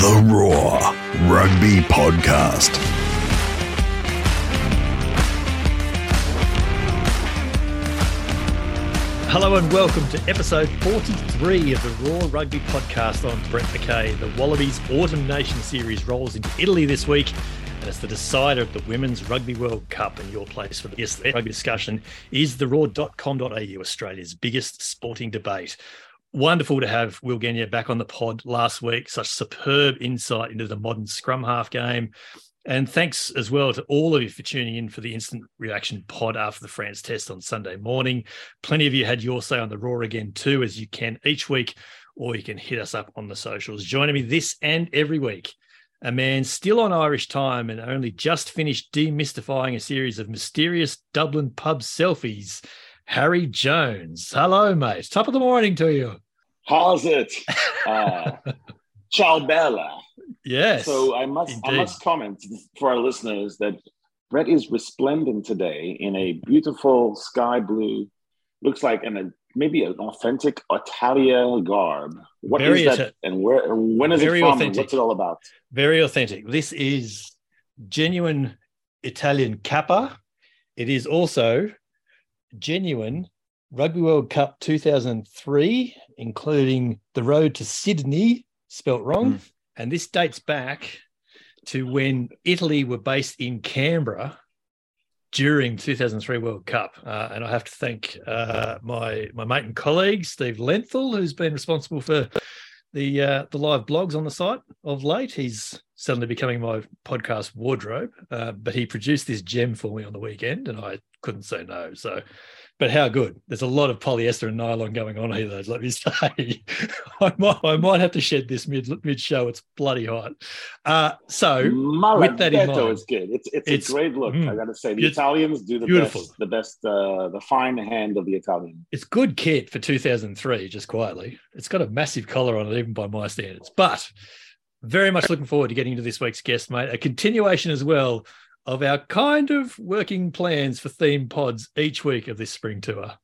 The Roar Rugby Podcast. Hello and welcome to episode 43 of the Roar Rugby Podcast. I'm Brett McKay. The Wallabies Autumn Nation Series rolls into Italy this week, and it's the decider of the Women's Rugby World Cup. And your place for this rugby discussion is the roar.com.au, Australia's biggest sporting debate. Wonderful to have Will Genia back on the pod last week. Such superb insight into the modern scrum half game. And thanks as well to all of you for tuning in for the instant reaction pod after the France test on Sunday morning. Plenty of you had your say on the Roar again too, as you can each week, or you can hit us up on the socials. Joining me this and every week, a man still on Irish time and only just finished demystifying a series of mysterious Dublin pub selfies, Harry Jones. Hello, mate. Top of the morning to you. How's it? Uh, ciao, Bella. Yes. So I must I must comment for our listeners that Brett is resplendent today in a beautiful sky blue, looks like an a, maybe an authentic Italia garb. What is Very that, Ita- and where? When is it from? authentic. what's it all about? Very authentic. This is genuine Italian kappa. It is also genuine Rugby World Cup 2003, including the road to Sydney, spelt wrong. And this dates back to when Italy were based in Canberra during 2003 World Cup. Uh, and I have to thank uh, my my mate and colleague Steve Lenthal, who's been responsible for the uh, the live blogs on the site of late. He's suddenly becoming my podcast wardrobe, uh, but he produced this gem for me on the weekend, and I couldn't say no. So, but how good? There's a lot of polyester and nylon going on here, though. Let me say, I might I might have to shed this mid mid show. It's bloody hot. Uh, so with that in mind- is good. It's it's, It's- a great look. mm, I got to say, the Italians do the beautiful. best. The best. Uh, the fine hand of the Italian. it's good kit for 2003 just quietly it's got a massive collar on it even by my standards but very much looking forward to getting into this week's guest mate a continuation as well of our kind of working plans for theme pods each week of this spring tour.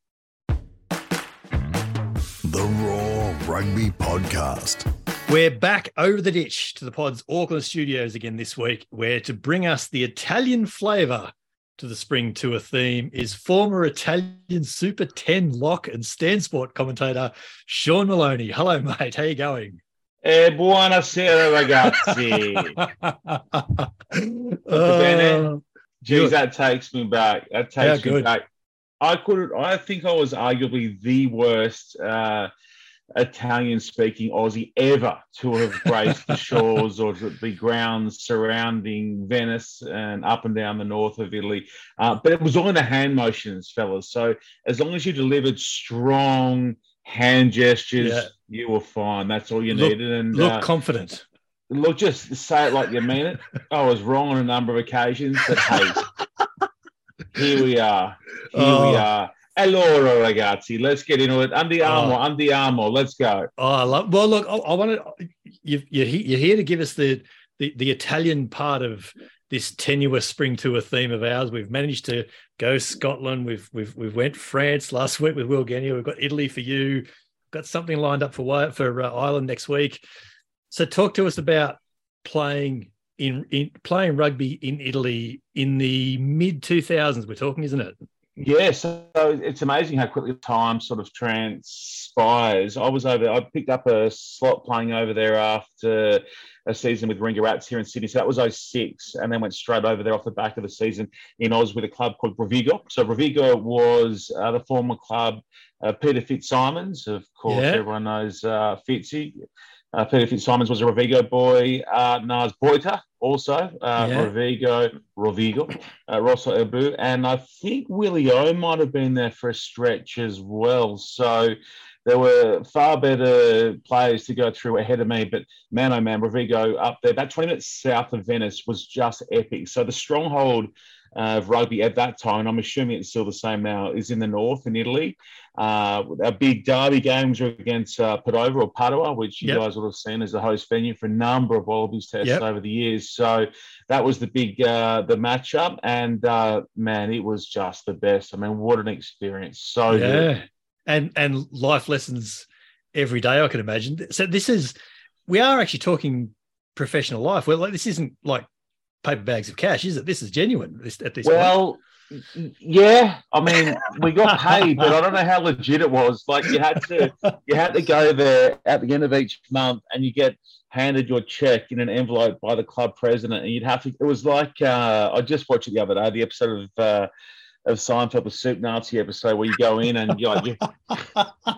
The Roar Rugby Podcast. we're back over the ditch to the pod's auckland studios again this week where to bring us the italian flavor to the spring tour theme is former italian super 10 lock and Stan Sport commentator sean maloney. Hello mate. How you going Eh, buonasera ragazzi. Uh, Geez, that takes me back. That takes How me good. back. I could. I think I was arguably the worst uh, Italian-speaking Aussie ever to have graced the shores or the grounds surrounding Venice and up and down the north of Italy. Uh, but it was all in the hand motions, fellas. So as long as you delivered strong hand gestures, Yeah. You were fine. That's all you Look- needed. And look uh, confident Look, just say it like you mean it. I was wrong on a number of occasions, but hey, here we are. Here Oh. we are. Allora, ragazzi, let's get into it. Andiamo, Oh. andiamo. Let's go. oh i love well look i, I want to you, you're, you're here to give us the, the the italian part of this tenuous spring tour theme of ours we've managed to go scotland we've we've we've went france last week with will Genia. we've got italy for you got something lined up for for uh, ireland next week so talk to us about playing in, in playing rugby in italy in the mid 2000s we're talking isn't it Yeah, so it's amazing how quickly time sort of transpires. I was over, I picked up a slot playing over there after a season with Ringa Rats here in Sydney. So that was 06, and then went straight over there off the back of the season in Oz with a club called Rovigo. So Rovigo was uh, the former club, uh, Peter Fitzsimons, of course, Yeah. everyone knows uh, Fitzy. Uh, Peter Fitzsimons was a Rovigo boy. Uh, Naas Botha also, uh, Yeah. Revigo, Rovigo uh, Rosso Ebu, and I think Willie O might have been there for a stretch as well. So there were far better players to go through ahead of me, but man, oh man, Rovigo up there, about 20 minutes south of Venice was just epic. So the stronghold uh, of rugby at that time, and I'm assuming it's still the same now, is in the north in Italy. Uh, our big derby games were against uh, Padova or Padua, which you Yep. guys would have seen as the host venue for a number of Wallabies tests Yep. over the years. So that was the big uh, the matchup, and uh, man, it was just the best. I mean, what an experience! So good. yeah and and life lessons every day i can imagine so this is we are actually talking professional life. Well, like, this isn't like paper bags of cash, is it? This is genuine. At this well, point. yeah. I mean, we got paid, but I don't know how legit it was. Like you had to, you had to go there at the end of each month, and you get handed your check in an envelope by the club president, and you'd have to. It was like uh, I just watched it the other day, the episode of. Uh, of Seinfeld, the Soup Nazi episode, where you go in and you like, you,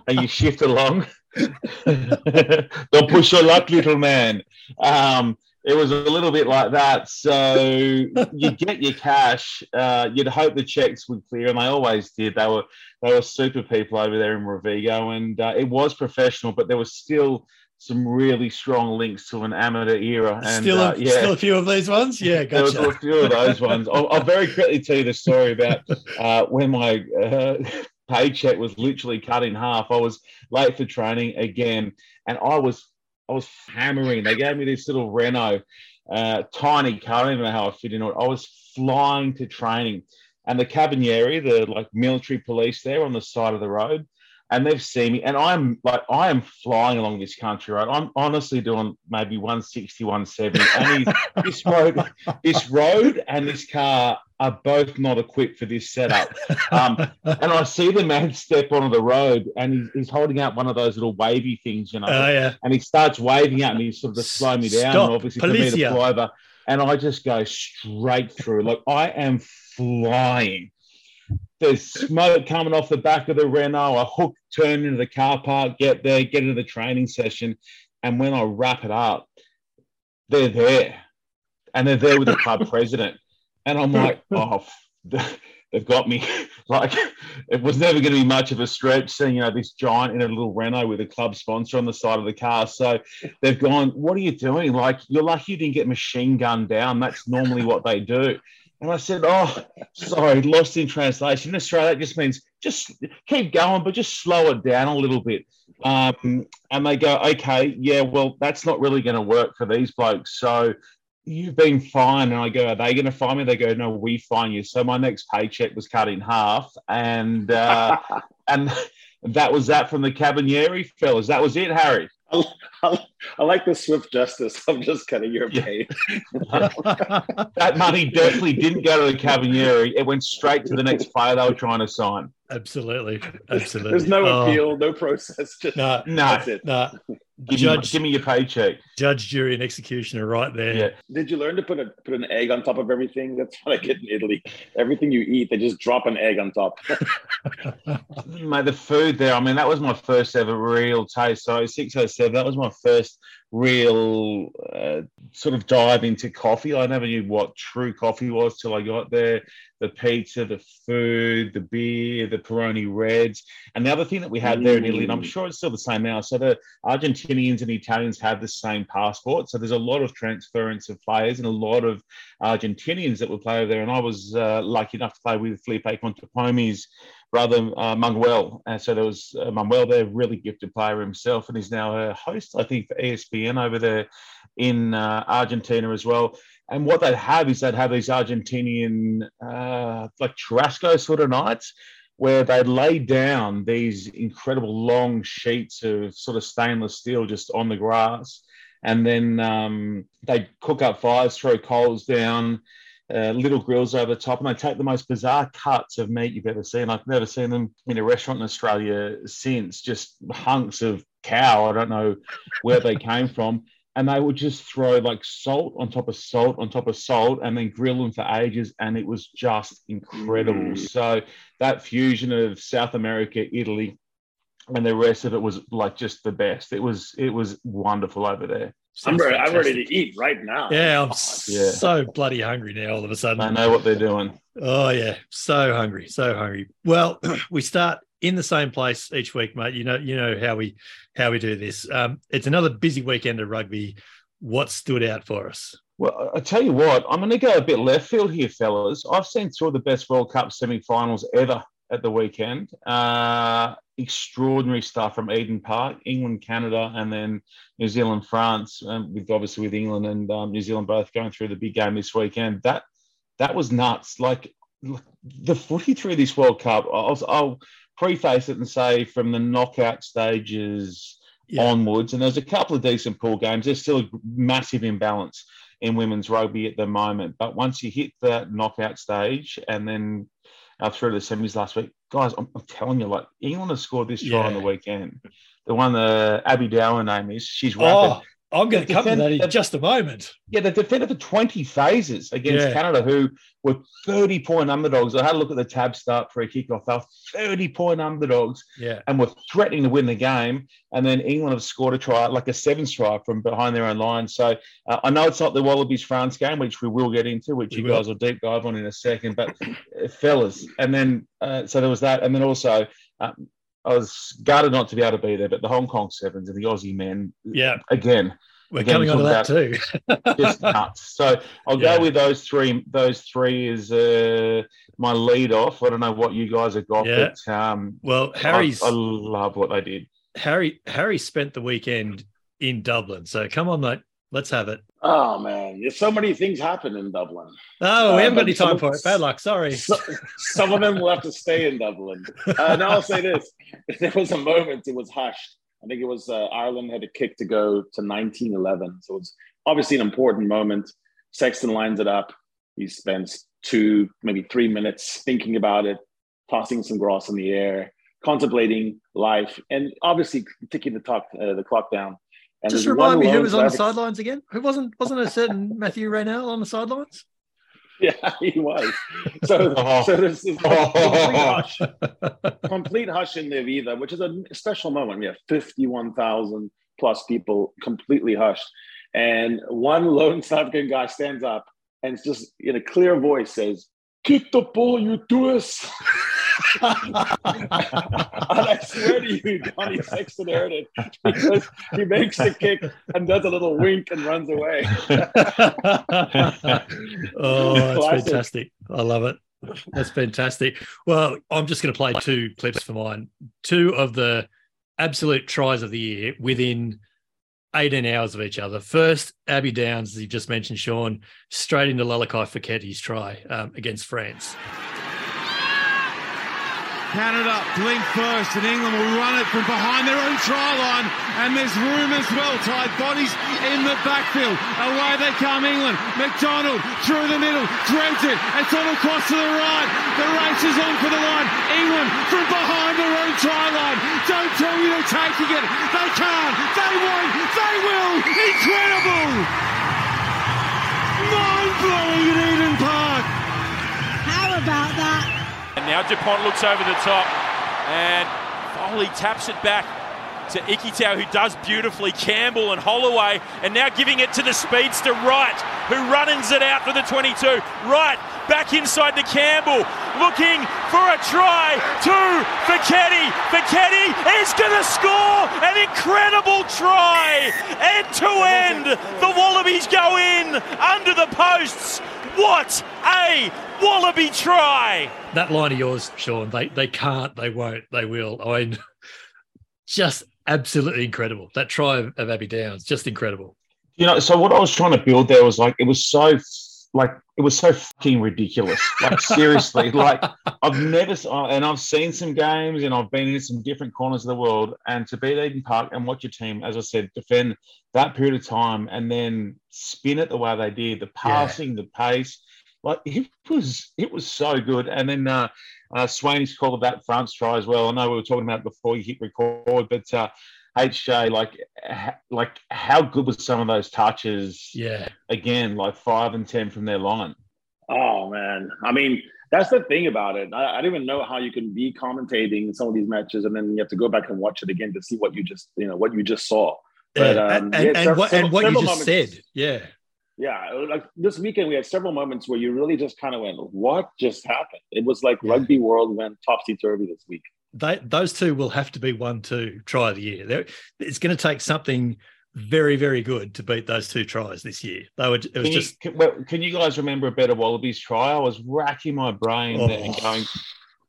and you shift along. Don't push your luck, little man. Um, it was a little bit like that. So you get your cash. Uh, you'd hope the checks would clear, and they always did. They were they were super people over there in Rovigo, and uh, it was professional, but there was still some really strong links to an amateur era. And still, a, uh, yeah, still a few of these ones. Yeah, gotcha. there was a few of those ones. I'll, I'll, very quickly tell you the story about uh, when my uh, paycheck was literally cut in half. I was late for training again, and I was I was hammering. They gave me this little Renault, uh, tiny car. I don't even know how I fit in it. I was flying to training, and the Carabinieri, the like military police, there on the side of the road, and they've seen me, and I'm like I am flying along this country road. I'm honestly doing maybe 160, 170, and this road, this road, and this car are both not equipped for this setup. Um, and I see the man step onto the road and he's, he's, holding out one of those little wavy things, you know. Uh, yeah. And he starts waving at me sort of to slow me down, Stop. obviously Policia. for me to fly over. And I just go straight through. Like I am flying. There's smoke coming off the back of the Renault. I hook, turn into the car park, get there, get into the training session. And when I wrap it up, they're there. And they're there with the club president. And I'm like, oh, they've got me. like, it was never going to be much of a stretch seeing, you know, this giant in a little Renault with a club sponsor on the side of the car. So they've gone, what are you doing? Like, you're lucky you didn't get machine gunned down. That's normally what they do. And I said, oh, sorry, lost in translation. In Australia, that just means just keep going, but just slow it down a little bit. Um, and they go, okay, yeah, well, that's not really going to work for these blokes. So you've been fine. And I go, are they going to fine me? They go, no, we fine you. So my next paycheck was cut in half. And, uh, and that was that from the Carabinieri fellas. That was it, Harry. I, I, I, like the swift justice of just cutting your pay. that money definitely didn't go to the Carabinieri. It went straight to the next player they were trying to sign. Absolutely, absolutely. There's no oh. appeal, no process. Just no, no, that's it. no. Give, judge, me, give me your paycheck. Judge, jury, and executioner, right there. Yeah. Did you learn to put a put an egg on top of everything? That's what I get in Italy. Everything you eat, they just drop an egg on top. Mate, the food there. I mean, that was my first ever real taste. So six oh seven. That was my first real uh, sort of dive into coffee. I never knew what true coffee was till I got there. The pizza, the food, the beer, the Peroni Reds. And the other thing that we had there in Italy, and I'm sure it's still the same now. So the Argentinians and Italians have the same passport. So there's a lot of transference of players and a lot of Argentinians that would play over there. And I was uh, lucky enough to play with Felipe Contepomi's brother uh, Manuel. And so there was uh, Manuel there, really gifted player himself, and he's now a host, I think, for ESPN over there in uh, Argentina as well. And what they'd have is they'd have these Argentinian, uh, like churrasco sort of nights, where they'd lay down these incredible long sheets of sort of stainless steel just on the grass. And then um, they'd cook up fires, throw coals down, uh, little grills over the top, and they take the most bizarre cuts of meat you've ever seen. I've never seen them in a restaurant in Australia since. Just hunks of cow. I don't know where they came from. And they would just throw like salt on top of salt on top of salt and then grill them for ages. And it was just incredible. Mm. So that fusion of South America, Italy, and the rest of it was like just the best. It was it was wonderful over there. I'm ready, I'm ready to eat right now. Yeah, I'm yeah. so bloody hungry now. All of a sudden, I know what they're doing. Oh yeah, so hungry, so hungry. Well, we start in the same place each week, mate. You know, you know how we how we do this. Um, it's another busy weekend of rugby. What stood out for us? Well, I tell you what, I'm going to go a bit left field here, fellas. I've seen two of the best World Cup semi-finals ever at the weekend. Uh, extraordinary stuff from Eden Park, England, Canada, and then New Zealand, France. Um, with obviously with England and um, New Zealand both going through the big game this weekend. That that was nuts. Like the footy through this World Cup. I'll, I'll preface it and say from the knockout stages Yeah. onwards. And there's a couple of decent pool games. There's still a massive imbalance in women's rugby at the moment. But once you hit that knockout stage and then uh, through the semis last week, guys, I'm, I'm telling you, like England has scored this try on the weekend. The one the Abby Dow name is, she's rapid. Oh, I'm going to come to that in just a moment. Yeah, they defended for 20 phases against Yeah. Canada, who were 30 point underdogs. I had a look at the tab start for a kickoff. They were 30 point underdogs Yeah. and were threatening to win the game. And then England have scored a try, like a seven try from behind their own line. So uh, I know it's not the Wallabies France game, which we will get into, which We you will. guys will deep dive on in a second. But uh, fellas, and then uh, so there was that. And then also, um, I was gutted not to be able to be there, but the Hong Kong Sevens and the Aussie men, Yeah. again, We're Again, coming on to that too. just nuts. So I'll Yeah. go with those three. Those three is uh, my lead off. I don't know what you guys have got, Yeah. but um, Well, I- Harry's I, love what they did. Harry Harry spent the weekend in Dublin. So come on, mate. Let's have it. Oh man, there's so many things happen in Dublin. Oh, we Uh, haven't got any time for it. Bad luck. Sorry. So, some of them will have to stay in Dublin. Uh, now I'll say this: there was a moment it was hushed. I think it was uh, Ireland had a kick to go to 1911, so it's obviously an important moment. Sexton lines it up. He spends two, maybe three minutes thinking about it, tossing some grass in the air, contemplating life, and obviously ticking the clock, uh, the clock down. And Just remind me who was on the sidelines again? Who wasn't wasn't a certain Mathieu Raynal on the sidelines? Yeah, he was. So, Oh. so there's this oh. complete Oh. hush, complete hush in the Aviva, which is a special moment. We have 51,000 plus people completely hushed. And one lone South African guy stands up and just in a clear voice says, Kick the ball, you do us. And I swear to you, Johnny Sexton heard it because he makes the kick and does a little wink and runs away. oh, that's Classic. fantastic. I love it. That's fantastic. Well, I'm just going to play two clips for mine. Two of the absolute tries of the year within 18 hours of each other. First, Abby Dow's, as you just mentioned, Sean, straight into Lalakai Foketi's try um, against France. Canada blink first, and England will run it from behind their own try line. And there's room as well. Tied bodies in the backfield. Away they come, England. McDonald through the middle. And it's on across to the right. The race is on for the line. England from behind their own try line. Don't tell me they're taking it. They can't. They won't. They will. Incredible. Mind blowing at Eden Park. How about that? Now DuPont looks over the top and Foley taps it back to Ikitau, who does beautifully. Campbell and Holloway, and now giving it to the speedster Wright, who runs it out for the 22. Wright back inside to Campbell, looking for a try Two for to Foketi. Foketi is going to score an incredible try. End to end, the Wallabies go in under the posts. What a Wallaby try! That line of yours, Sean, they they can't, they won't, they will. I mean, just absolutely incredible. That try of, of Abby Dow's, just incredible. You know, so what I was trying to build there was like it was so like it was so fucking ridiculous. Like seriously, like I've never and I've seen some games and I've been in some different corners of the world and to be at Eden Park and watch your team, as I said, defend that period of time and then spin it the way they did, the passing, the pace, like it was it was so good. And then uh, uh Swaney's called that France try as well. I know we were talking about it before you hit record, but uh, HJ, like, ha- like how good was some of those touches? Yeah. Again, like five and ten from their line. Oh man, I mean that's the thing about it. I, I don't even know how you can be commentating some of these matches and then you have to go back and watch it again to see what you just you know what you just saw. But, Yeah, um, and, we had and, sev- what, and what you just moments- said, yeah, Yeah, like this weekend we had several moments where you really just kind of went, "What just happened?" It was like Yeah. rugby world went topsy turvy this week. they, those two will have to be one, two try of the year. They're, it's going to take something very, very good to beat those two tries this year. They were, it was Can, just, you, can, well, can you guys remember a better Wallabies try? I was racking my brain there and Oh. going,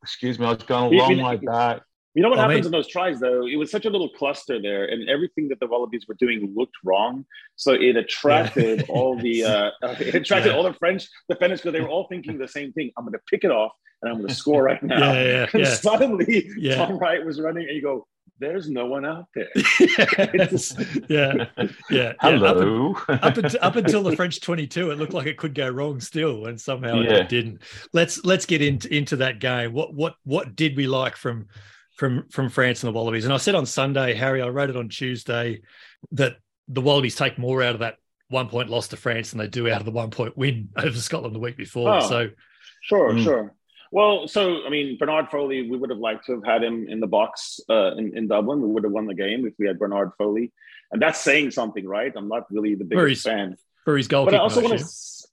excuse me, I was going a long way back. You know what I happens mean- in those tries though? It was such a little cluster there, and everything that the Wallabies were doing looked wrong. So it attracted Yeah. all the uh, it attracted Yeah. all the French defenders because they were all thinking the same thing. I'm going to pick it off and I'm going to score right now. yeah, yeah, And yeah. suddenly, Yeah. Tom Wright was running, and you go, there's no one out there. Yes. yeah, yeah, yeah. Up, Hello. up, until, up until the French 22, it looked like it could go wrong still, and somehow Yeah. it didn't. Let's let's get into into that game. What what what did we like from from from France and the Wallabies? And I said on Sunday, Harry, I wrote it on Tuesday that the Wallabies take more out of that one point loss to France than they do out of the one point win over Scotland the week before. Oh. So Sure, Mm. sure. Well, so I mean, Bernard Foley, we would have liked to have had him in the box uh, in, in Dublin. We would have won the game if we had Bernard Foley, and that's saying something, right? I'm not really the biggest fan, for his goal but I also want to,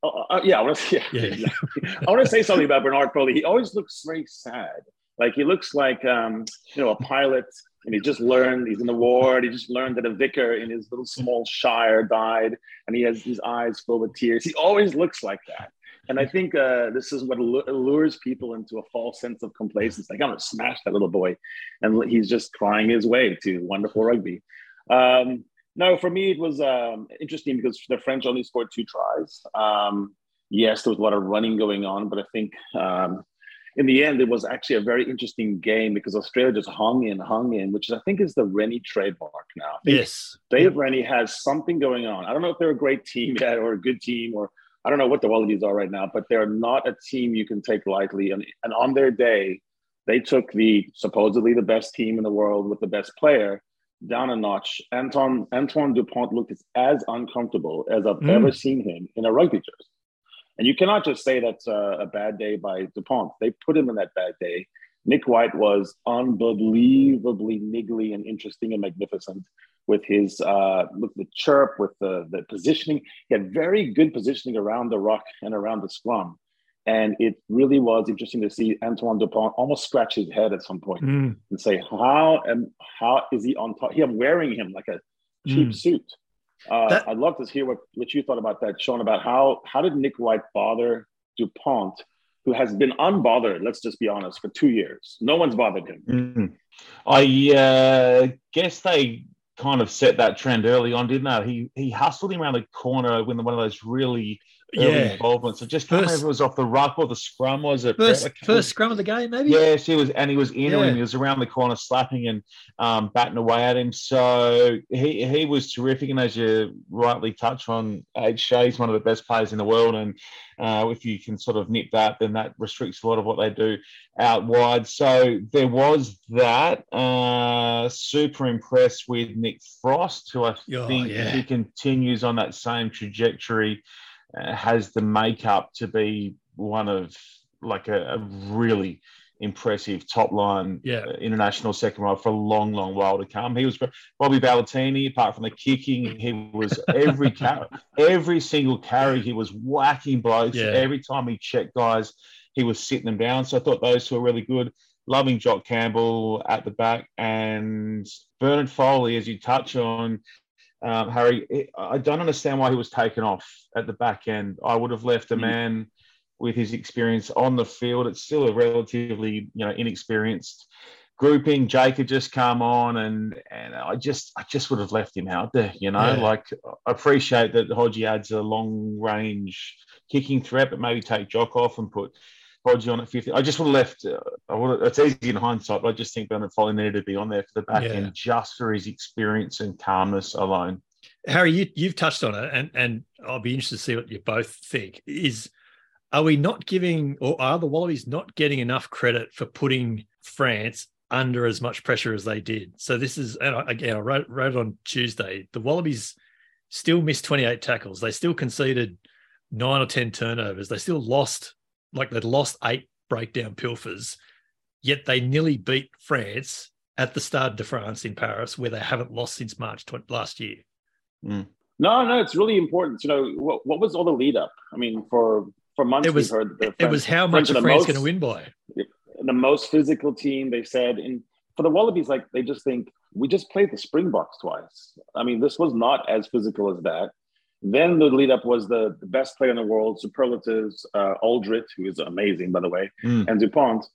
uh, uh, yeah, I want to, yeah, Yeah. exactly. I want to say something about Bernard Foley. He always looks very sad. Like he looks like um, you know a pilot, and he just learned he's in the war. And he just learned that a vicar in his little small shire died, and he has his eyes filled with tears. He always looks like that. And I think uh, this is what lures people into a false sense of complacency. Like, I'm going to smash that little boy. And he's just crying his way to wonderful rugby. Um, no, for me, it was um, interesting because the French only scored two tries. Um, yes, there was a lot of running going on, but I think um, in the end, it was actually a very interesting game because Australia just hung in, hung in, which I think is the Rennie trademark now. Yes. Dave Rennie has something going on. I don't know if they're a great team yet or a good team, or I don't know what the Wallabies are right now, but they're not a team you can take lightly. And, and on their day, they took the supposedly the best team in the world with the best player down a notch. Anton Antoine Dupont looked as, as uncomfortable as I've Mm. ever seen him in a rugby jersey. And you cannot just say that's a, a bad day by Dupont. They put him in that bad day. Nick White was unbelievably niggly and interesting and magnificent with his uh, with the chirp, with the, the positioning. He had very good positioning around the rock and around the scrum. And it really was interesting to see Antoine Dupont almost scratch his head at some point Mm. and say, "How am how is he on top? He, I'm wearing him like a cheap Mm. suit." Uh, That- I'd love to hear what, what you thought about that, Sean. About how how did Nick White bother Dupont, who has been unbothered? Let's just be honest, for two years, no one's bothered him. Mm. I uh, guess they kind of set that trend early on, didn't they? He he hustled him around the corner with one of those really Yeah. involvements. I just can't First- remember if it was off the ruck or the scrum. Was it First Like, first scrum of the game, maybe? Yes, he was, and he was in Yeah. him. He was around the corner, slapping and um, batting away at him. So he he was terrific. And as you rightly touch on, Age Shea's one of the best players in the world. And uh, if you can sort of nip that, then that restricts a lot of what they do out wide. So there was that. Uh, super impressed with Nick Frost, who I Oh, think yeah. he continues on that same trajectory, has the makeup to be one of like a, a really impressive top line Yeah. uh, international second row for a long, long while to come. He was. Bobby Valetini, apart from the kicking, he was every carry, every single carry, he was whacking blokes. Yeah. Every time he checked guys, he was sitting them down. So I thought those two were really good. Loving Jock Campbell at the back and Bernard Foley, as you touch on, um, Harry, I don't understand why he was taken off at the back end. I would have left a Mm. man with his experience on the field. It's still a relatively, you know, inexperienced grouping. Jake had just come on, and and I just I just would have left him out there. You know, Yeah. like I appreciate that Hodgie adds a long range kicking threat, but maybe take Jock off and put. Hodgie on at 50. I just would have left. Uh, I would have, it's easy in hindsight, but I just think Bernard Foley needed to be on there for the back Yeah. end just for his experience and calmness alone. Harry, you, you've touched on it, and and I'll be interested to see what you both think. Is are we not giving, or are the Wallabies not getting enough credit for putting France under as much pressure as they did? So this is, and I- again, I wrote, wrote it on Tuesday. The Wallabies still missed 28 tackles. They still conceded nine or 10 turnovers. They still lost, like they'd lost eight breakdown pilfers, yet they nearly beat France at the Stade de France in Paris, where they haven't lost since March 20, last year. Mm. No, no, it's really important. You know, what, what was all the lead up? I mean, for for months It was- we've heard that the It was how much the France going to win by? the most physical team. They said, and for the Wallabies, like they just think we just played the Springboks twice. I mean, this was not as physical as that. Then the lead up was the, the best player in the world, superlatives, uh, Alldritt, who is amazing, by the way, Mm. and Dupont.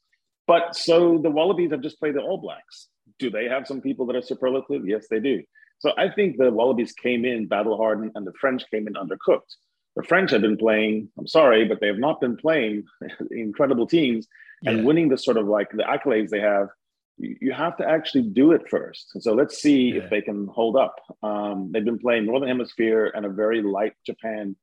But so the Wallabies have just played the All Blacks. Do they have some people that are superlative? Yes, they do. So I think the Wallabies came in battle hardened and the French came in undercooked. The French have been playing, I'm sorry, but they have not been playing incredible teams and Yeah. winning the sort of like the accolades they have. You have to actually do it first. And so let's see Yeah. if they can hold up. Um, they've been playing Northern Hemisphere and a very light Japan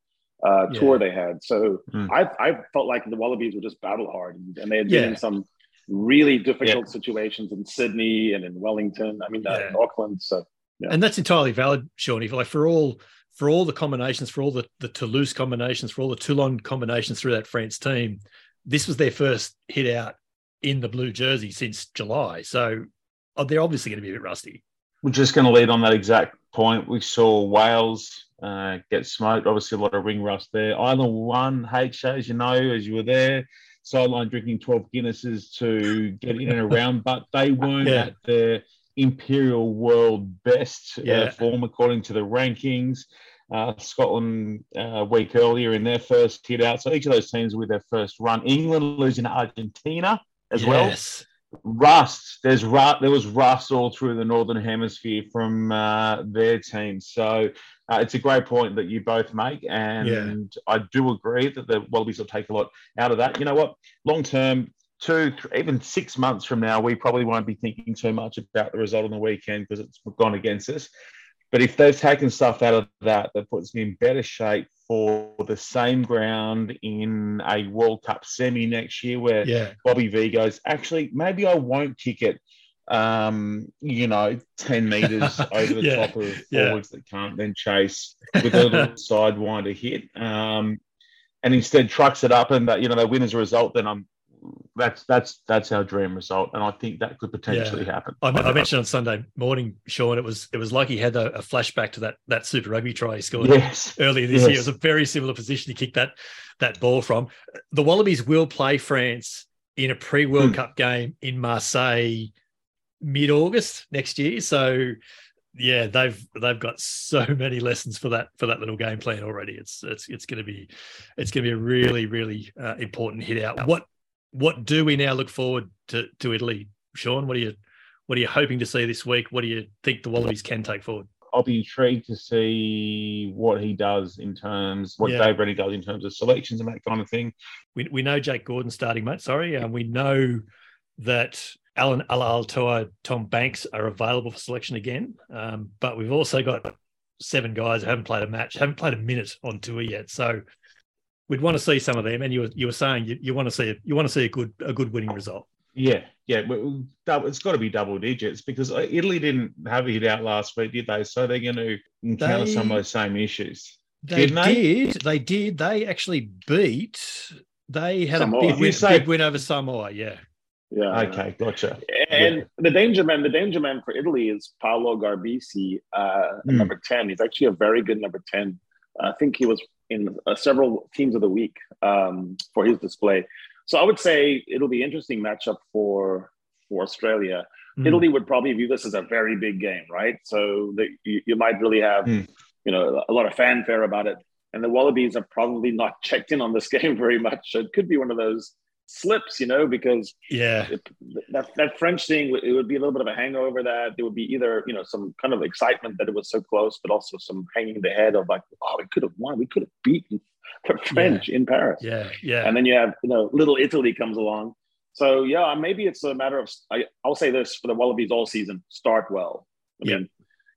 uh, Yeah. tour they had. So Hmm. I, I felt like the Wallabies were just battle hard, and, and they had been Yeah. in some really difficult situations in Sydney and in Wellington. I mean, uh, in Auckland. So and that's entirely valid, Sean. If like for all for all the combinations, for all the the Toulouse combinations, for all the Toulon combinations through that France team, this was their first hit out in the blue jersey since July. So oh, they're obviously going to be a bit rusty. We're just going to lead on that exact point. We saw Wales uh, get smoked. Obviously, a lot of ring rust there. Ireland won H, as you know, as you were there. Sideline drinking 12 Guinnesses to get in and around, but they weren't Yeah. at their imperial world best Yeah. uh, form according to the rankings. Uh, Scotland uh, a week earlier in their first hit out. So each of those teams with their first run. England losing to Argentina as well rust. There's rust. There was rust all through the northern hemisphere from uh, their team. So uh, it's a great point that you both make, and I do agree that the Wallabies will take a lot out of that. You know what? Long term, two, th- even six months from now, we probably won't be thinking too much about the result on the weekend because it's gone against us. But if they've taken stuff out of that, that puts me in better shape for the same ground in a World Cup semi next year, where Yeah. Bobby V goes, actually, maybe I won't kick it, um, you know, 10 meters over the Yeah, top of forwards that can't then chase with a little sidewinder hit. Um, and instead trucks it up and that, you know, they win as a result, then I'm that's that's that's our dream result. And I think that could potentially happen. I, I mentioned on Sunday morning, Sean. It was it was like he had a, a flashback to that that Super Rugby try he scored Yes. earlier this year. It was a very similar position to kick that that ball from. The Wallabies will play France in a pre World Hmm. Cup game in Marseille mid August next year. So yeah, they've they've got so many lessons for that for that little game plan already. It's it's it's going to be it's going to be a really really uh, important hit out. What what do we now look forward to to Italy, Sean? What are you what are you hoping to see this week? What do you think the Wallabies can take forward? I'll be intrigued to see what he does in terms, what Yeah. Dave Rennie does in terms of selections and that kind of thing. We, we know Jake Gordon starting, mate. Sorry. Um, we know that Allan Alaalatoa, Tom Banks are available for selection again. Um, but we've also got seven guys who haven't played a match, haven't played a minute on tour yet. So we'd want to see some of them. And you were, you were saying you, you want to see a, you want to see a good a good winning result. Yeah, yeah, it's got to be double digits because uh, Italy didn't have a hit out last week, did they? So they're going to encounter They- some of those same issues. They Didn't they? did. They did. They actually beat. They had Samoa. a big Did win, say- big win over Samoa. Yeah. yeah, Okay, gotcha. And the danger man, the danger man for Italy is Paolo Garbisi, uh, Hmm. number ten. He's actually a very good number ten. I think he was in uh, several teams of the week um, for his display. So I would say it'll be an interesting matchup for for Australia. Mm. Italy would probably view this as a very big game, right? So that you, you might really have, Hmm. you know, a lot of fanfare about it. And the Wallabies have probably not checked in on this game very much. So it could be one of those slips, you know, because Yeah. it, that that French thing, it would be a little bit of a hangover. That there would be either you know some kind of excitement that it was so close, but also some hanging the head of like, oh, we could have won, we could have beaten the French in Paris. Yeah. Yeah. And then you have you know little Italy comes along. So yeah, maybe it's a matter of I, I'll say this for the Wallabies all season: start well. I Yeah. mean,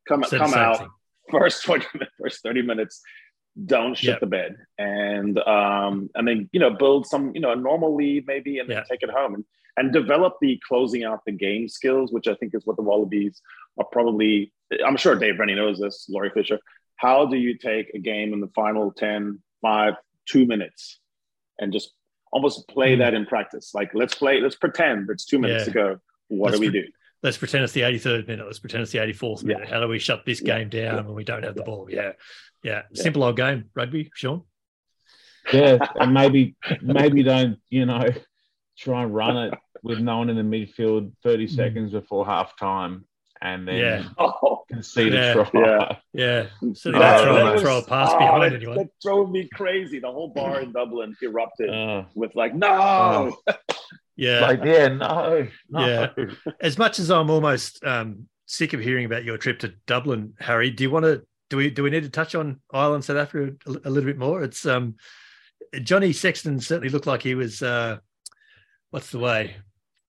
come come out first twenty minutes, first thirty minutes. Don't shit Yeah. the bed, and um, and then you know build some you know a normal lead maybe, and then Yeah. take it home and and develop the closing out the game skills, which I think is what the Wallabies are probably. I'm sure Dave Rennie knows this, Laurie Fisher. How do you take a game in the final 10, 5, two minutes and just almost play Mm. that in practice? Like, let's play, let's pretend it's two minutes Yeah. to go. What Let's do we pre- do? Let's pretend it's the 83rd minute. Let's pretend it's the 84th Yeah. minute. How do we shut this Yeah. game down Yeah. when we don't have the ball? Yeah. Yeah. Yeah. Simple old game, rugby, Sean. Yeah, and maybe maybe don't you know try and run it with no one in the midfield 30 hmm. seconds before half time and then Yeah. Oh, concede Yeah. a try. Yeah. Yeah. So Oh, don't throw, that throw a was- pass oh, behind that, anyone. That drove me crazy. The whole bar in Dublin erupted Uh, with like, no. Uh. yeah. like yeah, no, no. Yeah. as much as I'm almost um, sick of hearing about your trip to Dublin, Harry, do you want to do we do we need to touch on Ireland, South Africa a, a little bit more? It's um, Johnny Sexton certainly looked like he was uh, what's the way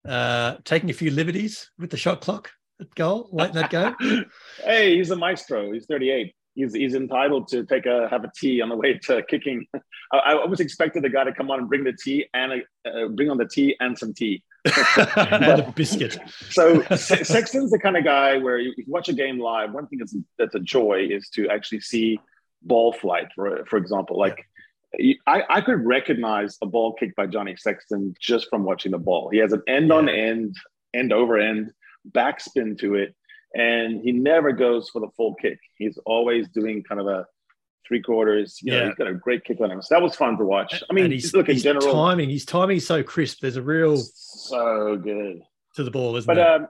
uh, taking a few liberties with the shot clock at goal, letting that go. hey, he's a maestro. He's 38. He's, he's entitled to take a have a tea on the way to kicking. I, I was expecting the guy to come on and bring the tea and a, uh, bring on the tea and some tea. and a biscuit. so Sexton's the kind of guy where you, you watch a game live. One thing that's that's a joy is to actually see ball flight. For for example, like I, I could recognize a ball kicked by Johnny Sexton just from watching the ball. He has an end on end, end over end, backspin to it, and he never goes for the full kick. He's always doing kind of a three quarters. You know, yeah. he's got a great kick on him. So that was fun to watch. I mean, and he's, look in general timing. His timing is so crisp. There's a real so good to the ball, isn't but, there? um,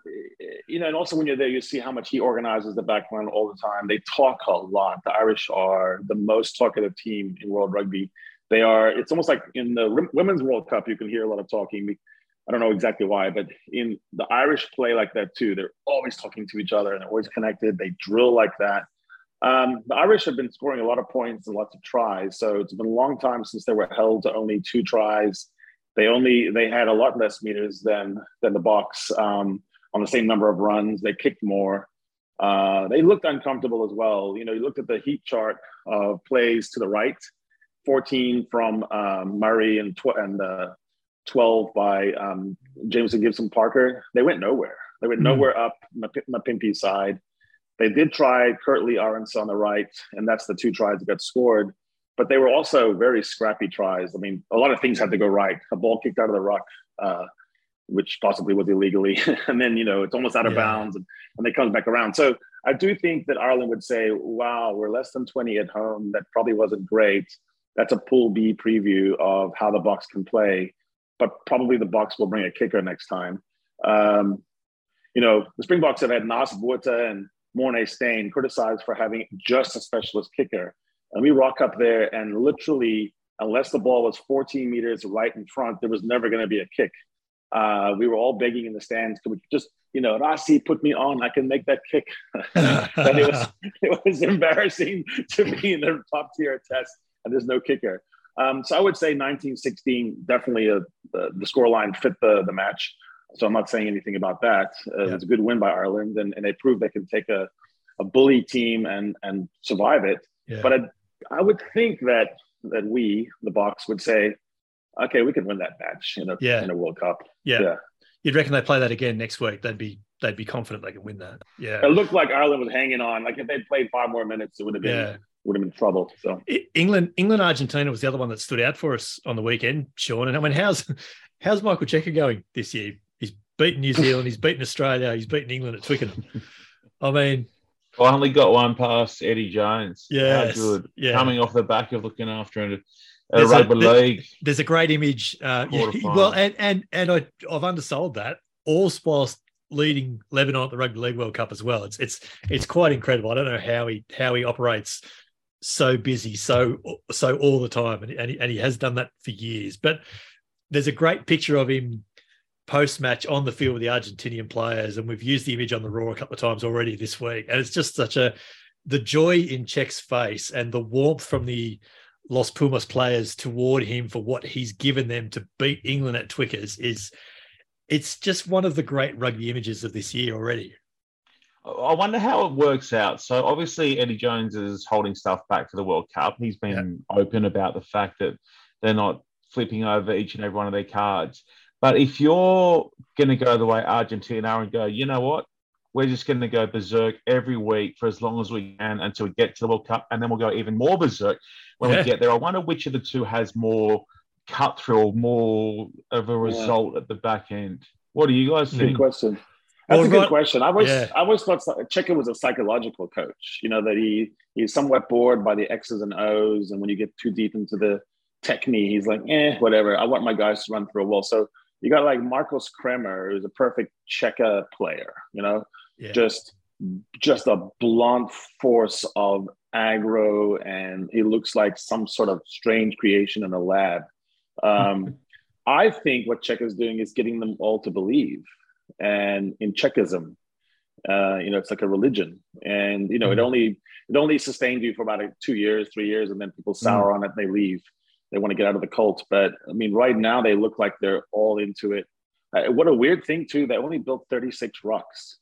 you know, and also when you're there, you see how much he organizes the backline all the time. They talk a lot. The Irish are the most talkative team in world rugby. They are. It's almost like in the Women's World Cup, you can hear a lot of talking. I don't know exactly why, but in the Irish play like that too. They're always talking to each other and they're always connected. They drill like that. Um, the Irish have been scoring a lot of points and lots of tries. So it's been a long time since they were held to only two tries. They only they had a lot less meters than than the Boks um, on the same number of runs. They kicked more. Uh, they looked uncomfortable as well. You know, you looked at the heat chart of plays to the right, 14 from um, Murray and tw- and uh, 12 by um, Jamison Gibson Parker. They went nowhere. They went mm. nowhere up Mapimpi's side. They did try Kurt Lee Arendse on the right, and that's the two tries that got scored. But they were also very scrappy tries. I mean, a lot of things had to go right. A ball kicked out of the ruck, uh, which possibly was illegally, and then you know it's almost out of yeah. bounds, and, and they come back around. So I do think that Ireland would say, "Wow, we're less than 20 at home. That probably wasn't great." That's a Pool B preview of how the Boks can play, but probably the Boks will bring a kicker next time. Um, you know, the Springboks have had Naas Botha and Morné Steyn criticized for having just a specialist kicker. And we rock up there, and literally, unless the ball was 14 meters right in front, there was never going to be a kick. Uh, we were all begging in the stands, could we just, you know, Rassie, put me on, I can make that kick. but it was, it was embarrassing to be in the top tier test, and there's no kicker. Um, so I would say 1916 definitely a, the, the score line fit the, the match. So I'm not saying anything about that. Uh, yeah. It's a good win by Ireland, and, and they proved they can take a, a bully team and and survive it. Yeah. But I, I would think that that we, the Boks, would say, okay, we can win that match in a yeah. in a World Cup. Yeah. yeah. You'd reckon they play that again next week? They'd be they'd be confident they can win that. Yeah. It looked like Ireland was hanging on. Like if they'd played five more minutes, it would have been. Would have been trouble. So England, England, Argentina was the other one that stood out for us on the weekend, Sean. And I mean, how's how's Michael Cheika going this year? He's beaten New Zealand, he's beaten Australia, he's beaten England at Twickenham. I mean, finally got one past Eddie Jones. Yeah, good. Yeah, coming off the back of looking after a, a rugby a, league. There's a great image. Uh, yeah, well, and and and I, I've undersold that. All whilst leading Lebanon at the Rugby League World Cup as well. It's it's it's quite incredible. I don't know how he how he operates so busy, so so all the time, and and he, and he has done that for years. But there's a great picture of him post match on the field with the Argentinian players, and we've used the image on the Roar a couple of times already this week, and it's just such a the joy in Czech's face and the warmth from the Los Pumas players toward him for what he's given them to beat England at Twickers is it's just one of the great rugby images of this year already. I wonder how it works out. So obviously Eddie Jones is holding stuff back for the World Cup. He's been yeah. open about the fact that they're not flipping over each and every one of their cards. But if you're going to go the way Argentina are and go, you know what, we're just going to go berserk every week for as long as we can until we get to the World Cup, and then we'll go even more berserk when yeah. we get there. I wonder which of the two has more cut through, or more of a result yeah. at the back end. What do you guys think? Good question. That's well, a good question. I always, yeah. I always thought Cheika was a psychological coach. You know that he he's somewhat bored by the X's and O's, and when you get too deep into the technique, he's like, eh, whatever. I want my guys to run through a wall. So you got like Marcos Kremer, who's a perfect Cheika player, you know, yeah. just just a blunt force of aggro, and he looks like some sort of strange creation in a lab. Um, I think what Cheika is doing is getting them all to believe, and in Czechism, uh, you know, it's like a religion, and you know, it only it only sustains you for about a, two years, three years, and then people sour mm-hmm. on it and they leave they want to get out of the cult. But I mean, right now they look like they're all into it. Uh, what a weird thing too. They only built 36 rucks.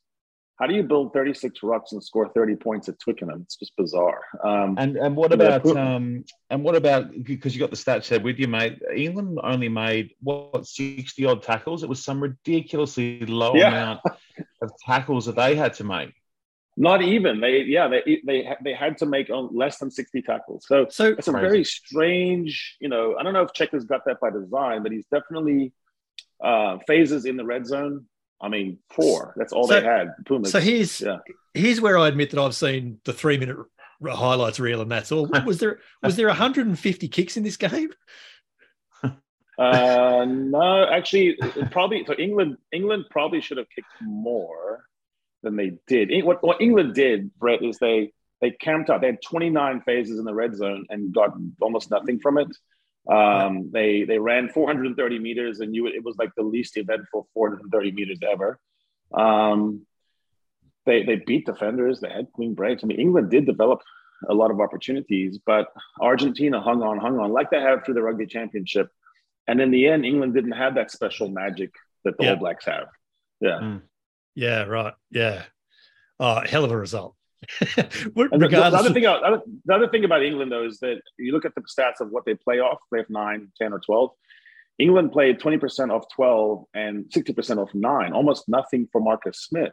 How do you build 36 rucks and score 30 points at Twickenham? It's just bizarre. Um, And and what about um and what about because you got the stats there with you, mate? England only made what sixty odd tackles. It was some ridiculously low Yeah. amount of tackles that they had to make. not even they, yeah, they they they had to make on- less than 60 tackles. So So it's a very strange. You know, I don't know if Check has got that by design, but he's definitely uh, phases in the red zone. I mean, four. That's all So- they had. Pumas. so here's yeah. here's where I admit that I've seen the three minute r- highlights reel, and that's all. Was there was there 150 kicks in this game? Uh, no, actually, probably so England. England probably should have kicked more than they did. What, what England did, Brett, is they they camped out. They had 29 phases in the red zone and got almost nothing from it. Um, They they ran 430 meters, and you it was like the least eventful 430 meters ever. Um, they they beat defenders. They had clean breaks. I mean, England did develop a lot of opportunities, but Argentina hung on, hung on, like they have through the Rugby Championship. And in the end, England didn't have that special magic that the Yeah. All Blacks have. Yeah. Yeah, right. Yeah. Oh, hell of a result. What- the, the other thing, the other, thing about England, though, is that you look at the stats of what they play off, they have 9, 10, or 12. England played 20% off 12 and 60% off 9, almost nothing for Marcus Smith.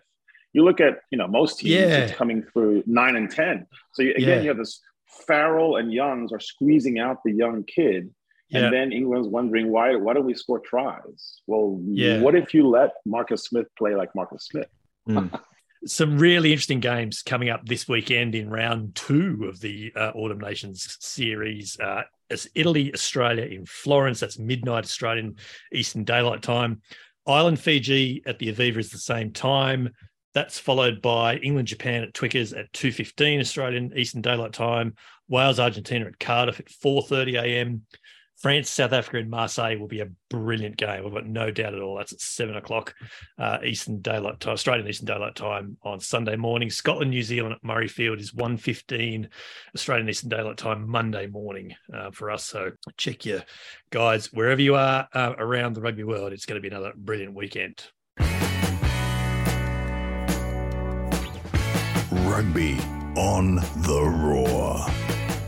You look at, you know, most teams, Yeah. it's coming through 9 and 10. So you, again, Yeah. you have this Farrell and Youngs are squeezing out the young kid. yeah, And then England's wondering why why don't we score tries? Well, Yeah. what if you let Marcus Smith play like Marcus Smith? Mm. some really interesting games coming up this weekend in round two of the uh, Autumn Nations series. Uh, it's Italy, Australia in Florence. That's midnight Australian Eastern Daylight Time. Ireland, Fiji at the Aviva is the same time. That's followed by England, Japan at Twickers at 2.15 Australian Eastern Daylight Time. Wales, Argentina at Cardiff at 4.30 a.m. France, South Africa, and Marseille will be a brilliant game. I've got no doubt at all. That's at seven o'clock uh, Eastern Daylight Time, Australian Eastern Daylight Time on Sunday morning. Scotland, New Zealand at Murrayfield is 1.15 Australian Eastern Daylight Time Monday morning uh, for us. So check your guys wherever you are uh, around the rugby world. It's going to be another brilliant weekend. Rugby on the Roar.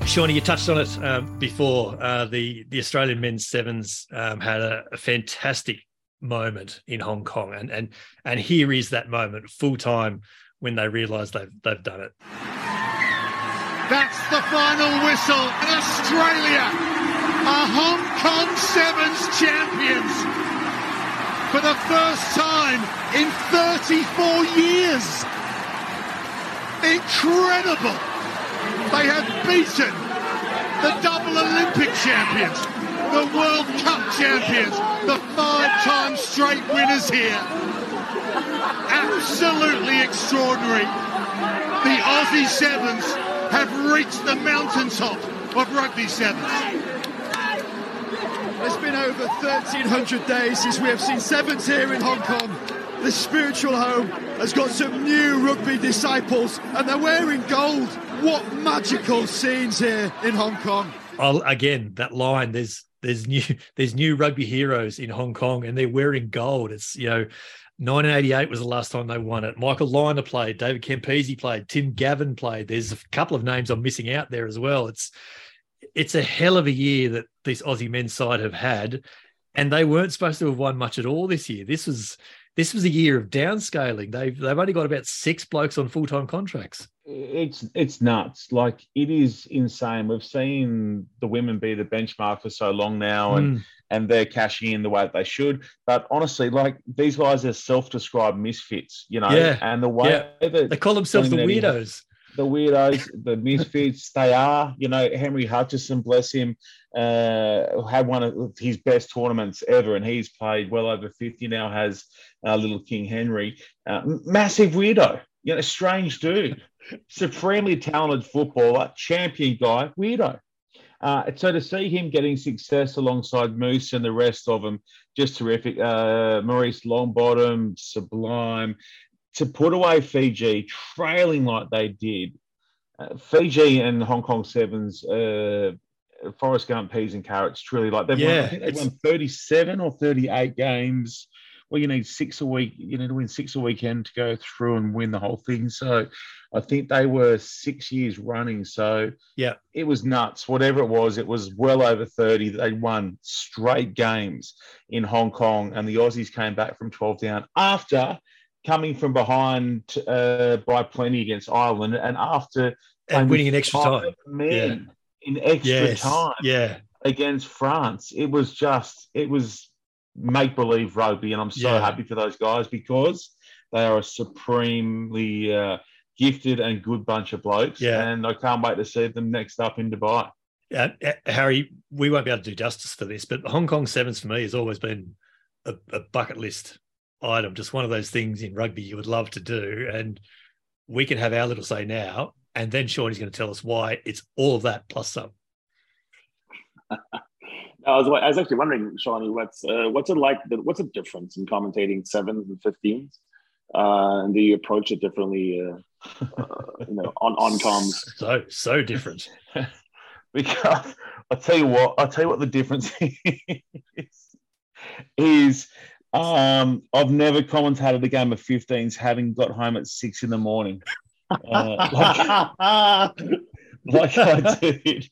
Shawnee, you touched on it um, before. Uh, the the Australian men's sevens um, had a, a fantastic moment in Hong Kong, and and and here is that moment, full time, when they realise they've they've done it. That's the final whistle. Australia are Hong Kong Sevens champions for the first time in 34 years. Incredible. They have beaten the double Olympic champions, the World Cup champions, the five-time straight winners here. Absolutely extraordinary. The Aussie Sevens have reached the mountaintop of rugby sevens. It's been over 1,300 days since we have seen sevens here in Hong Kong. The spiritual home has got some new rugby disciples and they're wearing gold. What magical scenes here in Hong Kong. I'll, again, that line. There's there's new there's new rugby heroes in Hong Kong, and they're wearing gold. It's you know. 1988 was the last time they won it. Michael Lynagh played, David Campese played, Tim Gavin played. There's a couple of names I'm missing out there as well. It's it's a hell of a year that this Aussie men's side have had, and they weren't supposed to have won much at all this year. This was this was a year of downscaling. They've they've only got about six blokes on full time contracts. It's it's nuts. Like it is insane. We've seen the women be the benchmark for so long now, and Mm. and they're cashing in the way that they should. But honestly, like these guys are self-described misfits, you know. Yeah. And the way that They call themselves the Doing that in- weirdos. the weirdos, the misfits, they are. You know, Henry Hutchison, bless him, uh, had one of his best tournaments ever, and he's played well over 50 now, has uh, little King Henry. Uh, massive weirdo, you know, strange dude, supremely talented footballer, champion guy, weirdo. Uh, so to see him getting success alongside Moose and the rest of them, just terrific. Uh, Maurice Longbottom, sublime. To put away Fiji, trailing like they did, uh, Fiji and Hong Kong Sevens, uh, Forrest Gump, peas and carrots, truly like they've Yeah, won, they've won 37 or 38 games well, you need six a week. You need to win six a weekend to go through and win the whole thing. So I think they were six years running. So Yeah. it was nuts. Whatever it was, it was well over 30. They won straight games in Hong Kong, and the Aussies came back from 12 down after coming from behind uh, by plenty against Ireland, and after And winning in extra time. men in extra Yes. time Yeah. against France. It was just, it was make believe rugby, and I'm so Yeah. happy for those guys because they are a supremely uh, gifted and good bunch of blokes. Yeah. and I can't wait to see them next up in Dubai. Uh, uh, Harry, we won't be able to do justice for this, but the Hong Kong Sevens for me has always been a, a bucket list item, just one of those things in rugby you would love to do. And we can have our little say now, and then Sean is going to tell us why it's all of that plus some. I was, I was actually wondering, Shawnee, what's uh, what's it like? What's the difference in commentating sevens and fifteens? Uh, and do you approach it differently? Uh, uh, you know, on on comms. So, so different. because I'll tell you what, I'll tell you what the difference is. Is um, I've never commentated a game of 15s having got home at six in the morning. Uh, like, like I did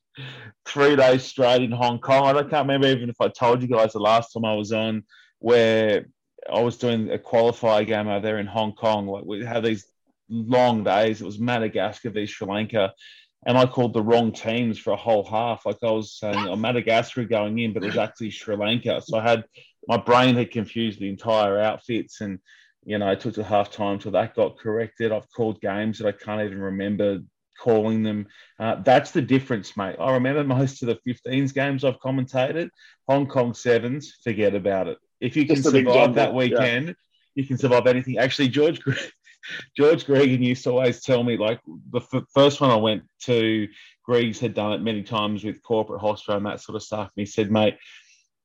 three days straight in Hong Kong. I can't remember even if I told you guys the last time I was on where I was doing a qualifier game over there in Hong Kong. Like we had these long days. It was Madagascar v Sri Lanka. And I called the wrong teams for a whole half. Like I was saying, oh, Madagascar going in, but it was actually Sri Lanka. So I had my brain had confused the entire outfits, and you know, it took to half time till that got corrected. I've called games that I can't even remember calling them. Uh, that's the difference, mate. I remember most of the 15s games I've commentated. Hong Kong sevens, forget about it. If you can Just survive that yeah. weekend, you can survive anything. Actually, George George Gregan used to always tell me, like the f- first one I went to, Greg's had done it many times with corporate hospital and that sort of stuff. And he said, mate,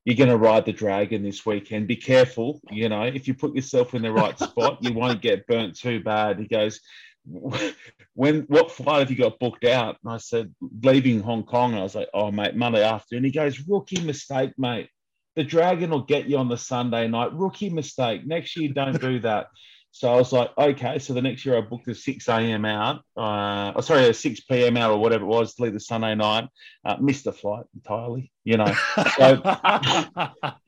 you're going to ride the dragon this weekend. Be careful. You know, if you put yourself in the right spot, you won't get burnt too bad. He goes, when what flight have you got booked out? And I said, leaving Hong Kong. And I was like, oh, mate, Monday afternoon. He goes, rookie mistake, mate. The dragon will get you on the Sunday night. Rookie mistake. Next year, don't do that. So I was like, okay. So the next year I booked a 6 a.m. out, uh, oh, sorry, a 6 p.m. out or whatever it was to leave the Sunday night. Uh, missed the flight entirely, you know. So,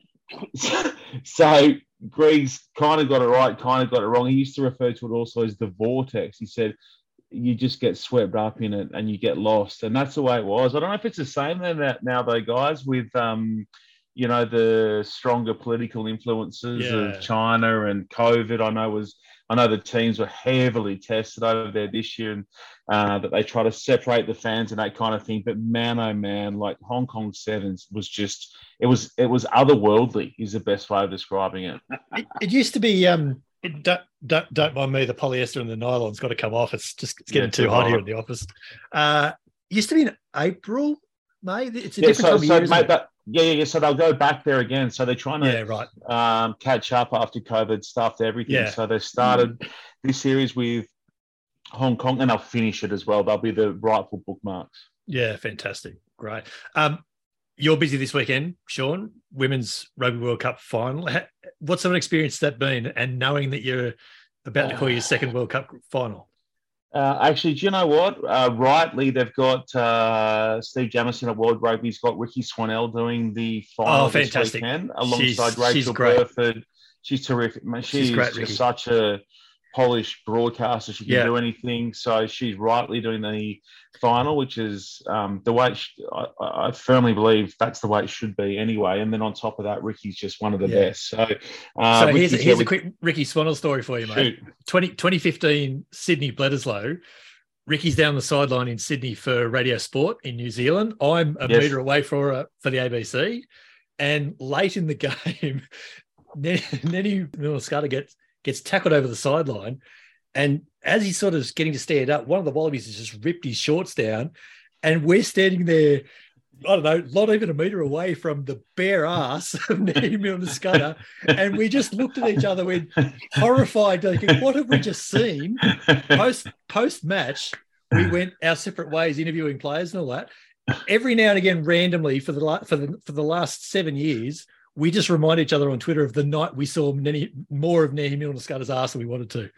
so Greg's kind of got it right, kind of got it wrong. He used to refer to it also as the vortex. He said, you just get swept up in it and you get lost. And that's the way it was. I don't know if it's the same then that now though, guys, with um, you know, the stronger political influences Yeah. of China and COVID. I know was I know the teams were heavily tested over there this year and uh, that they try to separate the fans and that kind of thing. But man, oh man, like Hong Kong Sevens was just it was it was otherworldly is the best way of describing it. it, it used to be um it, don't, don't don't mind me the polyester and the nylon's got to come off it's just it's getting Yeah, too too hot here in the office uh used to be in april may it's a Yeah, different so, time of so year, mate, it? yeah, yeah, yeah. So they'll go back there again. So they're trying to yeah right um, catch up after COVID stuff everything. Yeah. So they started this series with Hong Kong, and they'll finish it as well. They'll be the rightful bookmarks. yeah fantastic great um you're busy this weekend sean women's rugby world cup final Ha- what's an experience that been and knowing that you're about to call your second world cup final Uh, actually, do you know what? Uh, rightly, they've got uh, Steve Jamison at World Rugby's got Rikki Swannell doing the final Oh, this fantastic. weekend alongside She's- she's Rachel great. Burford. She's terrific. Man, She's she's, great, just Rikki. such a polished broadcaster. She can Yeah. do anything. So she's rightly doing the final, which is um, the way it sh- I, I firmly believe that's the way it should be anyway. And then on top of that, Rikki's just one of the Yeah. best. So, uh, so here's, Rikki's here's a quick Rikki Swannell story for you mate shoot. 20, 2015 Sydney Bledisloe. Rikki's down the sideline in Sydney for Radio Sport in New Zealand. I'm a Yes. meter away for uh, for the ABC, and late in the game, Nehe, Milner-Skudder gets gets tackled over the sideline, and as he's sort of getting to stand up, one of the Wallabies has just ripped his shorts down, and we're standing there. I don't know, not even a meter away from the bare ass of Nehe Skudder. And we just looked at each other with horrified, thinking, "What have we just seen?" post post match, we went our separate ways, interviewing players and all that. Every now and again, randomly for the for the for the last seven years, we just remind each other on Twitter of the night we saw many more of Nehe Milner-Skudder's ass than we wanted to.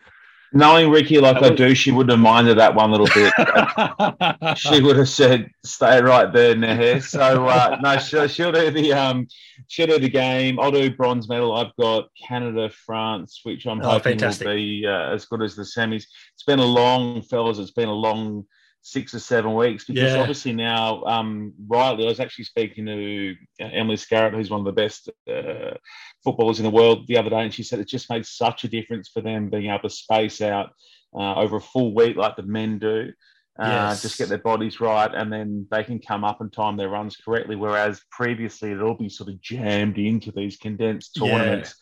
Knowing Rikki like I do, she wouldn't have minded that one little bit. she would have said, "Stay right there, Nehe." So uh, no, she'll, she'll do the um, she'll do the game. I'll do bronze medal. I've got Canada, France, which I'm Oh, hoping fantastic. will be uh, as good as the semis. It's been a long, fellas. It's been a long six or seven weeks because Yeah. obviously now, um, rightly, I was actually speaking to uh, Emily Scarratt, who's one of the best uh, footballers in the world, the other day, and she said it just made such a difference for them being able to space out uh, over a full week like the men do. Uh, Yes. Just get their bodies right, and then they can come up and time their runs correctly. Whereas previously, it'd all be sort of jammed into these condensed Yeah. tournaments.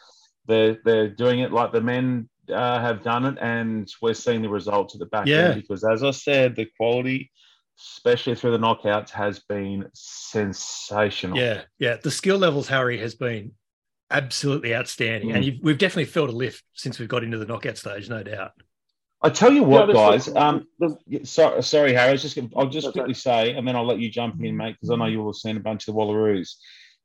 They're they're doing it like the men uh, have done it, and we're seeing the results at the back Yeah. end. Because as I said, the quality, especially through the knockouts, has been sensational. Yeah, yeah. The skill levels, Harry, has been absolutely outstanding, and Mm. you've, we've definitely felt a lift since we've got into the knockout stage, no doubt. I tell you what, there's- guys. Um, there's- sorry, sorry, Harry. I was just gonna, I'll just That's quickly say, and then I'll let you jump in, mate, because I know Mm-hmm. you'll have seen a bunch of the Wallaroos.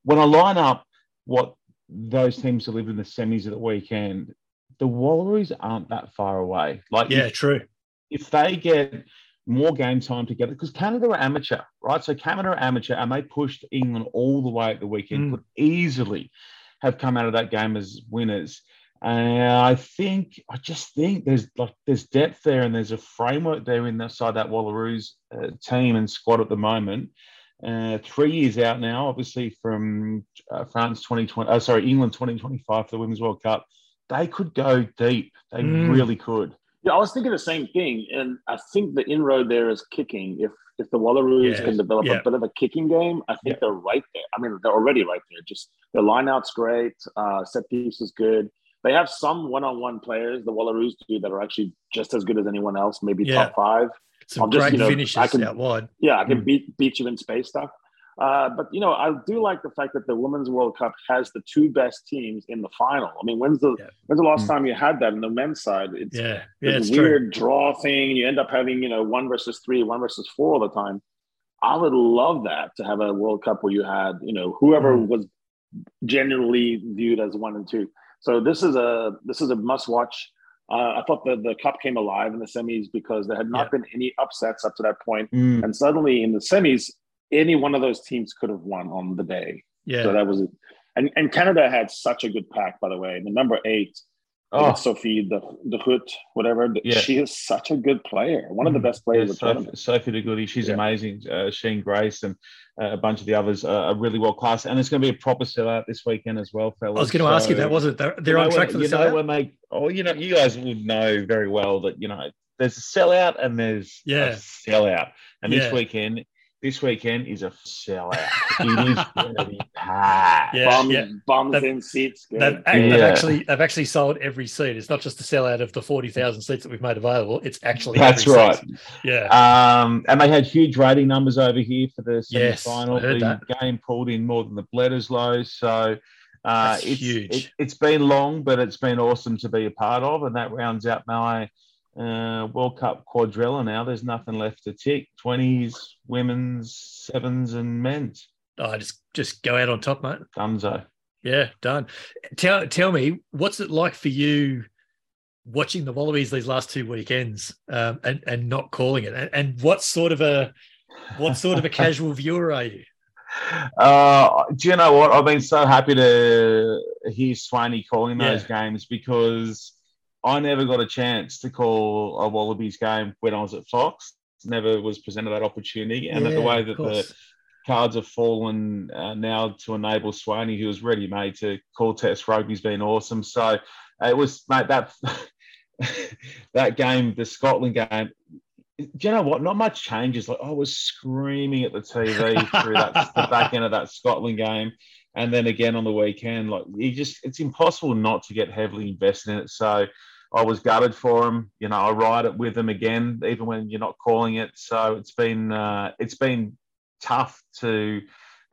When I line up what those teams delivered in the semis of the weekend, the Wallaroos aren't that far away. Like, Yeah, if, true. if they get more game time together, because Canada are amateur, right? So Canada are amateur, and they pushed England all the way at the weekend. Mm. Could easily have come out of that game as winners. And I think, I just think there's like there's depth there, and there's a framework there inside that Wallaroos uh, team and squad at the moment. Uh, three years out now, obviously from uh, France 2020, oh, sorry, England 2025 for the Women's World Cup. They could go deep. They Mm. really could. Yeah, I was thinking the same thing, and I think the inroad there is kicking. If if the Wallaroos Yeah, can develop yeah. a bit of a kicking game, I think Yeah. they're right there. I mean, they're already right there. Just their lineout's great, uh, set piece is good. They have some one-on-one players, the Wallaroos do, that are actually just as good as anyone else, maybe Yeah. top five. Some I'm just, great you know, finishes I can- out wide. Yeah, I can Mm. beat beat you in space stuff. Uh, but you know, I do like the fact that the Women's World Cup has the two best teams in the final. I mean, when's the Yeah. when's the last Mm. time you had that in the men's side? It's Yeah, yeah, it's weird true. draw thing. You end up having, you know, one versus three, one versus four all the time. I would love that to have a World Cup where you had, you know, whoever Mm. was generally viewed as one and two. So this is a this is a must watch. Uh, I thought the the cup came alive in the semis because there had not Yeah. been any upsets up to that point, Mm. and suddenly in the semis, any one of those teams could have won on the day. Yeah, So that was it. And and Canada had such a good pack, by the way. The number eight, Oh, Sophie the the Hood, whatever. Yeah. She is such a good player. One of the Mm. best Yeah, players of the Sophie, tournament. Sophie de Goede, she's Yeah. amazing. Uh, Sheen Grace and uh, a bunch of the others are, are really well class. And it's going to be a proper sellout this weekend as well, fellas. I was going to ask you So- that, wasn't it? They're, they're on know track when- for the you sellout. when they oh you know you guys would know very well that you know there's a sellout and there's Yeah. a sellout and Yeah. this weekend this weekend is a sellout it is going to be packed Yeah, Bums, yeah. bums That- in seats. They've, they've actually they've actually sold every seat. It's not just a sellout of the forty thousand seats that we've made available. It's actually that's every right seat. Yeah, um and they had huge rating numbers over here for the semi-final I heard the that. game pulled in more than the Bledisloe so uh, That's it's, huge. It, it's been long, but it's been awesome to be a part of, and that rounds out my uh, World Cup quadrilla. Now there's nothing left to tick: twenties, women's, sevens, and men's. oh, just just go out on top, mate. Dunzo. Yeah, done. Tell tell me, what's it like for you watching the Wallabies these last two weekends um, and and not calling it? And, and what sort of a what sort of a casual viewer are you? Uh, do you know what? I've been so happy to hear Swaney calling those games because I never got a chance to call a Wallabies game when I was at Fox. Never was presented that opportunity, and the way that the cards have fallen uh, now to enable Swaney, who was ready made to call Test Rugby's been awesome. So it was, mate, that that game, the Scotland game. Do you know what? Not much changes. Like I was screaming at the TV through that the back end of that Scotland game, and then again on the weekend. Like you just, it's impossible not to get heavily invested in it. So I was gutted for him. You know, I ride it with him again, even when you're not calling it. So it's been uh, it's been tough to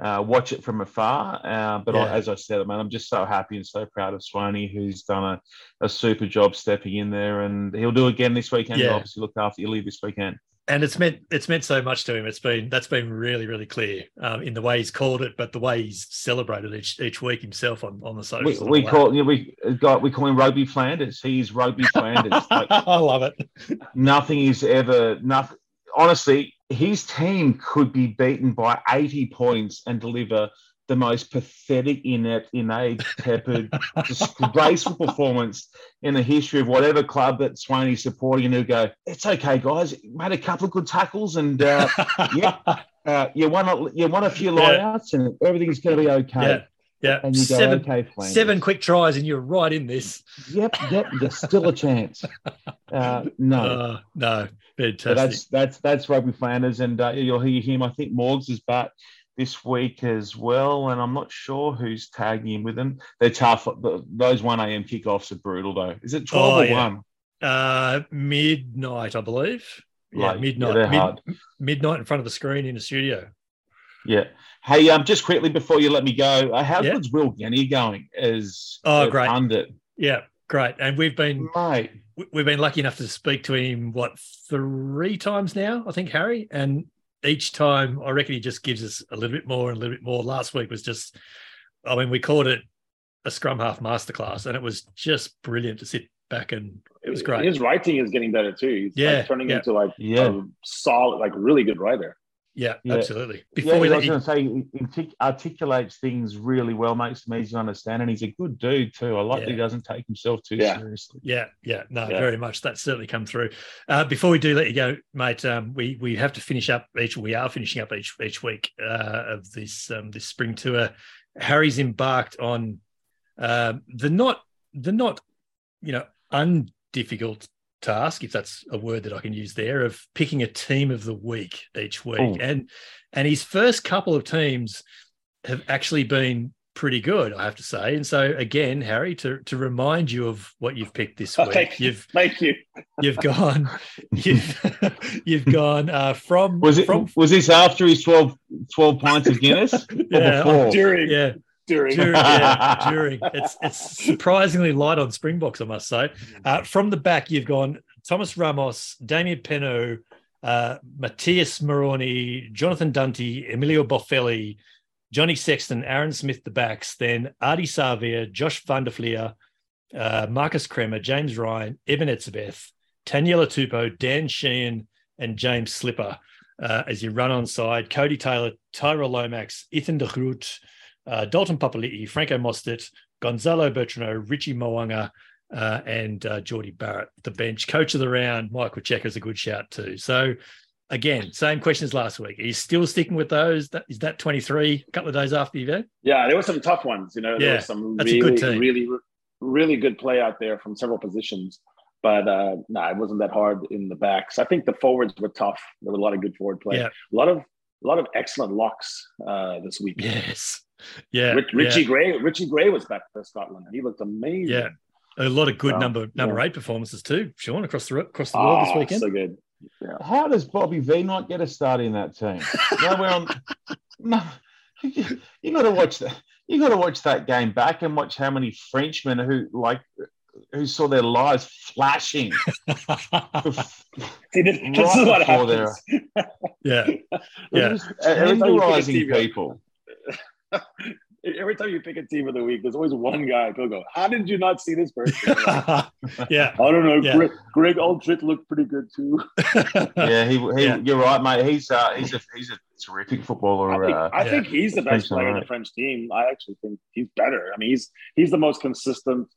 uh, watch it from afar. Uh, but I, as I said, man, I'm just so happy and so proud of Swaney, who's done a, a super job stepping in there, and he'll do again this weekend. Yeah. Obviously, look after Italy this weekend. And it's meant it's meant so much to him. It's been that's been really really clear um, in the way he's called it, but the way he's celebrated each each week himself on on the socials. We, we call you know, we got we call him Roby Flanders. He's Roby Flanders. Like, I love it. Nothing is ever nothing. Honestly, his team could be beaten by eighty points and deliver the most pathetic, inept, innate, tepid, disgraceful performance in the history of whatever club that Swaney's supporting, and who go, "It's okay, guys. Made a couple of good tackles, and uh, yeah, uh, you won a you won a few Yeah. lineouts, and everything's going to be okay." Yeah, yeah. And you go, seven "Okay, Flanders." seven quick tries, and you're right in this. Yep, yep. There's still a chance. Uh, no. Uh, no, So fantastic. that's that's that's Rugby Flanders, and uh, you'll hear him. I think Morgs is back this week as well, and I'm not sure who's tagging him with them. They're tough. Those one a.m. kickoffs are brutal, though. Is it twelve Oh, or yeah. one? Uh, midnight, I believe. Yeah, Like, yeah, midnight. they're mid- midnight in front of the screen in the studio. Yeah. Hey, um, just quickly before you let me go, uh, how's Yeah. Will Genia going? As Oh, great. under Yeah, great. And we've been mate. we've been lucky enough to speak to him what three times now, I think, Harry. And each time, I reckon he just gives us a little bit more and a little bit more. Last week was just, I mean, we called it a scrum half masterclass, and it was just brilliant to sit back and it was great. His writing is getting better too. He's Yeah, like turning yeah. into like Yeah. a solid, like really good writer. Yeah, Yeah. absolutely. Before yeah, we I let was going to say, he artic- articulates things really well, makes them easy to understand, and he's a good dude too. I like that he doesn't take himself too Yeah. seriously. Yeah, yeah, no, Yeah. very much. That's certainly come through. Uh, before we do let you go, mate, um, we we have to finish up each. We are finishing up each each week uh, of this um, this spring tour. Harry's embarked on um, the not the not you know undifficult task, if that's a word that I can use there, of picking a team of the week each week, Oh. and and his first couple of teams have actually been pretty good, I have to say. And so again, Harry, to to remind you of what you've picked this week, Okay. you've Thank you. you've gone you've you've gone uh, from Was it from was this after his 12, 12 pints of Guinness? or Yeah, before? During, yeah during. during, yeah, during. It's it's surprisingly light on Springboks, I must say. Uh, from the back, you've gone Thomas Ramos, Damian Penaud, uh, Matías Moroni, Jonathan Danty, Emilio Boffelli, Johnny Sexton, Aaron Smith, the backs, then Ardie Savea, Josh van der Flier, uh, Marcos Kremer, James Ryan, Eben Etzebeth, Taniela Tupou, Dan Sheehan, and James Slipper uh, as you run on side. Codie Taylor, Tyrel Lomax, Ethan de Groot, uh, Dalton Papali'i, Franco Mostert, Gonzalo Bertranou, Richie Mo'unga, uh, and uh, Jordie Barrett, the bench. Coach of the round, Michael Cheika is a good shout too. So, again, same question as last week. Are you still sticking with those? That, is that 23, a couple of days after the event? Yeah, there were some tough ones. You know, there Yeah, was some really, really, really good play out there from several positions. But uh, no, it wasn't that hard in the backs. I think the forwards were tough. There were a lot of good forward play. Yeah. A lot of a lot of excellent locks uh, this week. Yes. Yeah. Rich, Richie yeah. Gray, Richie Gray was back for Scotland. He looked amazing. Yeah. A lot of good Wow. number number Yeah. eight performances too, Sean, across the across the world this Ah, weekend. so good. How does Bobby V not get a start in that team? no, we're on. No, you, you got to watch that. You got to watch that game back and watch how many Frenchmen who like who saw their lives flashing. See, this, this is what before they're- happens. yeah. Yeah. just Every time you pick a tenderizing team, you're- people. Every time you pick a team of the week, there's always one guy who'll go, "How did you not see this person?" yeah. I don't know. Yeah. Greg, Greg Alldritt looked pretty good too. Yeah, he, he Yeah. you're right, mate. He's uh, he's a he's a terrific footballer. I think, uh, I yeah. think he's the best French player in the French team. I actually think he's better. I mean, he's he's the most consistent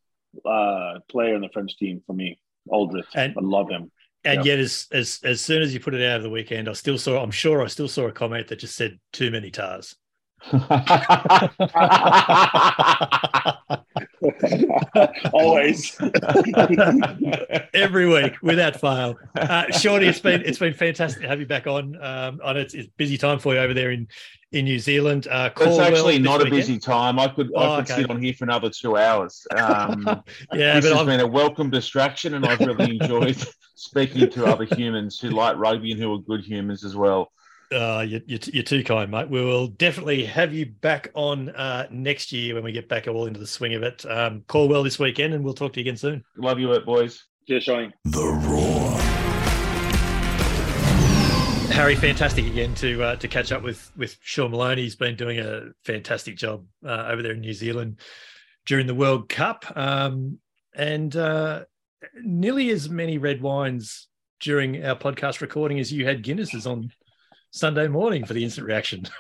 uh, player in the French team for me. Alldritt, And- I love him. And Yeah. yet, as as as soon as you put it out of the weekend, I still saw. I'm sure I still saw a comment that just said too many tars. Always. Every week, without fail. Uh, Shorty, it's been it's been fantastic to have you back on. Um, I know it's, it's busy time for you over there in in New Zealand. Uh, It's actually not a busy time. I could Oh, I could okay. sit on here for another two hours. Um, Yeah, this but has I've, been a welcome distraction, and I've really enjoyed speaking to other humans who like rugby and who are good humans as well. Uh, you, you're, you're too kind, mate. We will definitely have you back on uh, next year when we get back all into the swing of it. Um, call well this weekend, and we'll talk to you again soon. Love you, it boys. Cheers, Shane. The Roar. Harry, fantastic again to uh, to catch up with with Sean Maloney. He's been doing a fantastic job uh, over there in New Zealand during the World Cup, um, and uh, nearly as many red wines during our podcast recording as you had Guinnesses on Sunday morning for the instant reaction.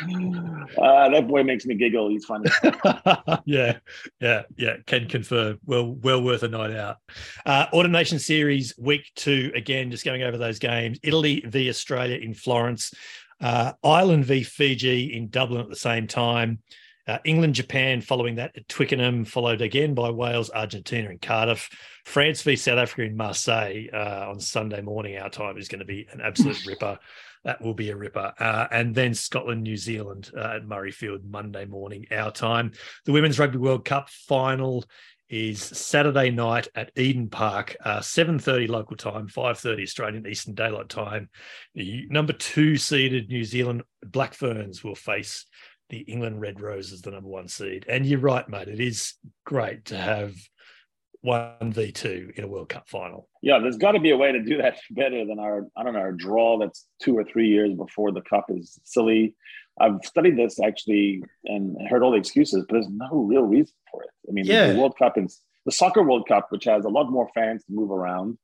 Uh, that boy makes me giggle. He's funny. yeah, yeah, yeah. Can confirm. Well, well worth a night out. Uh, Autumn Nations Series week two. Again, just going over those games. Italy v Australia in Florence. Uh, Ireland v Fiji in Dublin at the same time. Uh, England, Japan following that at Twickenham, followed again by Wales, Argentina, and Cardiff. France v South Africa in Marseille uh, on Sunday morning, our time, is going to be an absolute ripper. That will be a ripper. Uh, and then Scotland, New Zealand uh, at Murrayfield Monday morning, our time. The Women's Rugby World Cup final is Saturday night at Eden Park, uh, 7.30 local time, 5.30 Australian Eastern Daylight Time. The number two seeded New Zealand Black Ferns will face the England Red Roses, the number one seed. And you're right, mate. It is great to have one v two in a World Cup final. Yeah, there's got to be a way to do that better than our I don't know our draw that's two or three years before the cup is silly. I've studied this actually and heard all the excuses, but there's no real reason for it. I mean, Yeah. the World Cup and the soccer World Cup, which has a lot more fans to move around,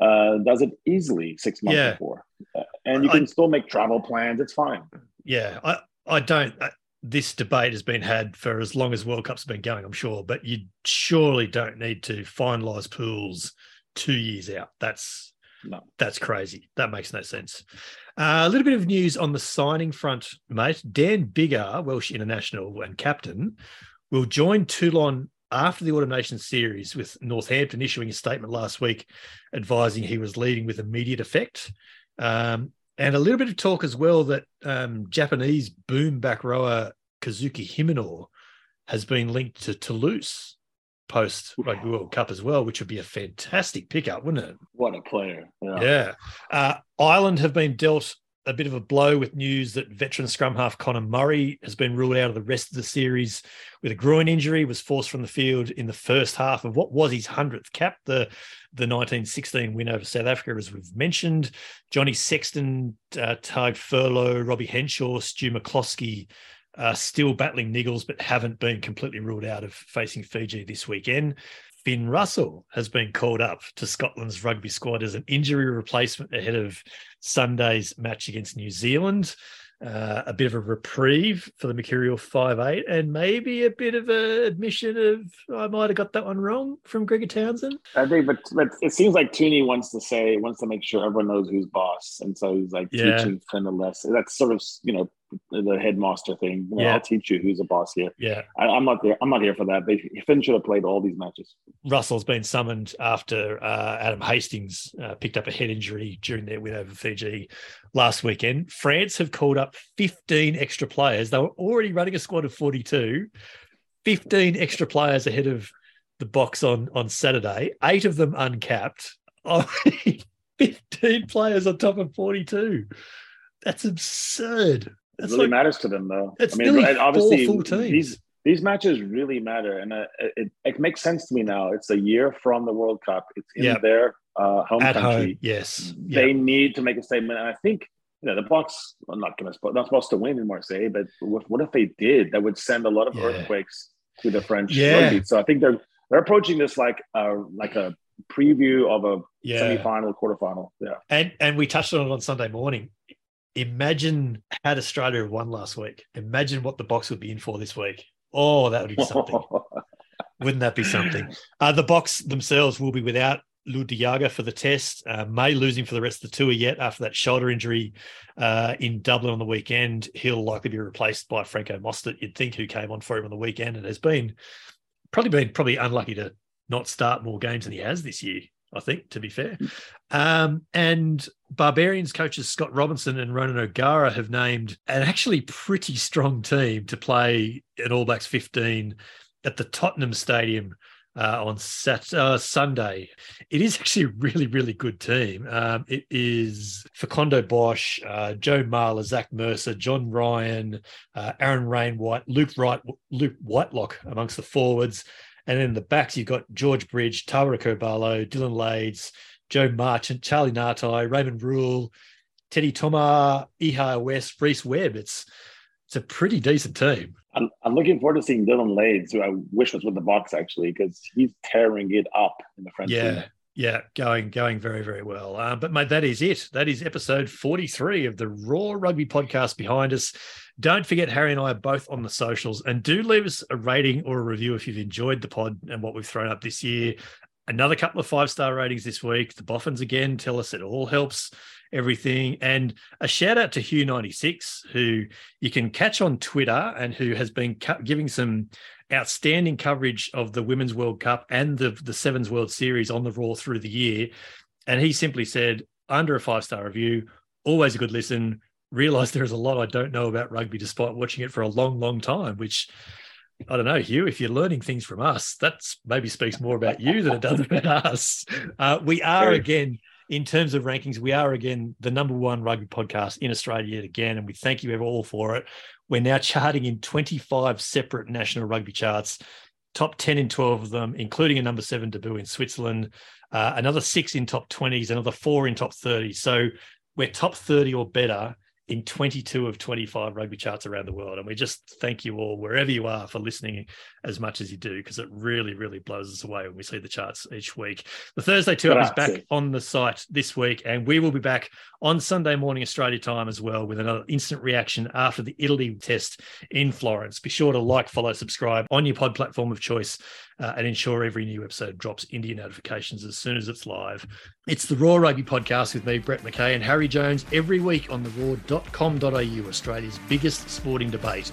uh, does it easily six months Yeah. before, Uh, and you I- can still make travel plans. It's fine. Yeah, I, I don't. I, this debate has been had for as long as World Cup's been going, I'm sure, but you surely don't need to finalise pools two years out. That's No. that's crazy. That makes no sense. Uh, a little bit of news on the signing front, mate. Dan Biggar, Welsh international and captain, will join Toulon after the Autumn Nations Series, with Northampton issuing a statement last week advising he was leaving with immediate effect. Um, and a little bit of talk as well that um, Japanese boom back rower Kazuki Himeno has been linked to Toulouse post Rugby World Cup as well, which would be a fantastic pickup, wouldn't it? What a player! Yeah. Yeah. Uh, Ireland have been dealt a bit of a blow with news that veteran scrum half Conor Murray has been ruled out of the rest of the series with a groin injury, was forced from the field in the first half of what was his 100th cap, the, the 1916 win over South Africa, as we've mentioned. Johnny Sexton, uh, Tadhg Furlong, Robbie Henshaw, Stu McCloskey uh, still battling niggles, but haven't been completely ruled out of facing Fiji this weekend. Finn Russell has been called up to Scotland's rugby squad as an injury replacement ahead of Sunday's match against New Zealand. Uh, a bit of a reprieve for the Mercurial 5'8 and maybe a bit of an admission of I might have got that one wrong from Gregor Townsend. I think, but, but it seems like Tooney wants to say, wants to make sure everyone knows who's boss, and so he's like Yeah. teaching Finn a lesson. That's sort of you know the headmaster thing. You know, Yeah. I'll teach you who's a boss here. Yeah. I, I'm not there. I'm not here for that. They, Finn should have played all these matches. Russell's been summoned after uh, Adam Hastings uh, picked up a head injury during their win over Fiji last weekend. France have called up 15 extra players. They were already running a squad of 42, 15 extra players ahead of the Boks on, on Saturday, eight of them uncapped. Oh, 15 players on top of 42. That's absurd. It really like, matters to them, though. It's I mean, nearly obviously, full teams. these these matches really matter, and uh, it, it makes sense to me now. It's a year from the World Cup. It's in Yep. their uh, home at country. home. Yes. They Yeah. need to make a statement, and I think you know the Boks are not going to spot, not supposed to win in Marseille, but what, what if they did? That would send a lot of Yeah. earthquakes to the French Yeah. rugby. So I think they're they're approaching this like a like a preview of a Yeah. semifinal, quarterfinal. Yeah. And and we touched on it on Sunday morning. Imagine had Australia have won last week. Imagine what the Boks would be in for this week. Oh, that would be something. Wouldn't that be something? Uh, the Boks themselves will be without Lood de Jager for the test. Uh, May losing for the rest of the tour yet after that shoulder injury uh, in Dublin on the weekend. He'll likely be replaced by Franco Mostert, you'd think, who came on for him on the weekend and has been probably been probably unlucky to not start more games than he has this year. I think, to be fair. Um, and Barbarians coaches Scott Robertson and Ronan O'Gara have named an actually pretty strong team to play an All Blacks 15 at the Tottenham Stadium uh, on Sat- uh, Sunday. It is actually a really, really good team. Um, it is Facundo Bosch, uh, Joe Marler, Zach Mercer, John Ryan, uh, Aaron Rainwhite, Luke Wright, Luke Whitelock amongst the forwards. And then in the backs, you've got George Bridge, Tara Kobalo, Dillyn Leyds, Joe Marchant, Charlie Ngatai, Raymond Rhule, Teddy Thomas, Ihaia West, Rhys Webb. It's it's a pretty decent team. I'm, I'm looking forward to seeing Dillyn Leyds, who I wish was with the Boks actually, because he's tearing it up in the French Yeah, league. Yeah, going going very very well. Uh, but mate, that is it. That is episode forty three of the Roar Rugby podcast behind us. Don't forget, Harry and I are both on the socials, and do leave us a rating or a review if you've enjoyed the pod and what we've thrown up this year. Another couple of five star ratings this week. The Boffins again tell us it all helps everything. And a shout out to Hugh96, who you can catch on Twitter and who has been cu- giving some outstanding coverage of the Women's World Cup and the, the Sevens World Series on the Roar through the year. And he simply said, under a five star review, always a good listen. Realize there is a lot I don't know about rugby despite watching it for a long, long time, which I don't know, Hugh, if you're learning things from us, that's maybe speaks more about you than it does about us. Uh, we are again, in terms of rankings, we are again the number one rugby podcast in Australia yet again, and we thank you all for it. We're now charting in 25 separate national rugby charts, top 10 in 12 of them, including a number seven debut in Switzerland, uh, another six in top 20s, another four in top 30. So we're top 30 or better in 22 of 25 rugby charts around the world. And we just thank you all, wherever you are, for listening as much as you do, because it really, really blows us away when we see the charts each week. The Thursday tour is back on the site this week, and we will be back on Sunday morning Australia time as well with another instant reaction after the Italy test in Florence. Be sure to like, follow, subscribe on your pod platform of choice uh, and ensure every new episode drops into your notifications as soon as it's live. It's the Roar Rugby Podcast with me, Brett McKay, and Harry Jones every week on the roar.com.au, Australia's biggest sporting debate,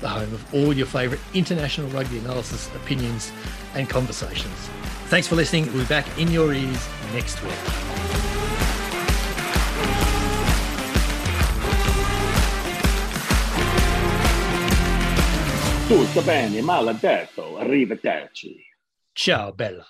the home of all your favourite international rugby analysis, opinions, and conversations. Thanks for listening. We'll be back in your ears next week. Tutto bene, maledetto, arrivederci. Ciao, Bella.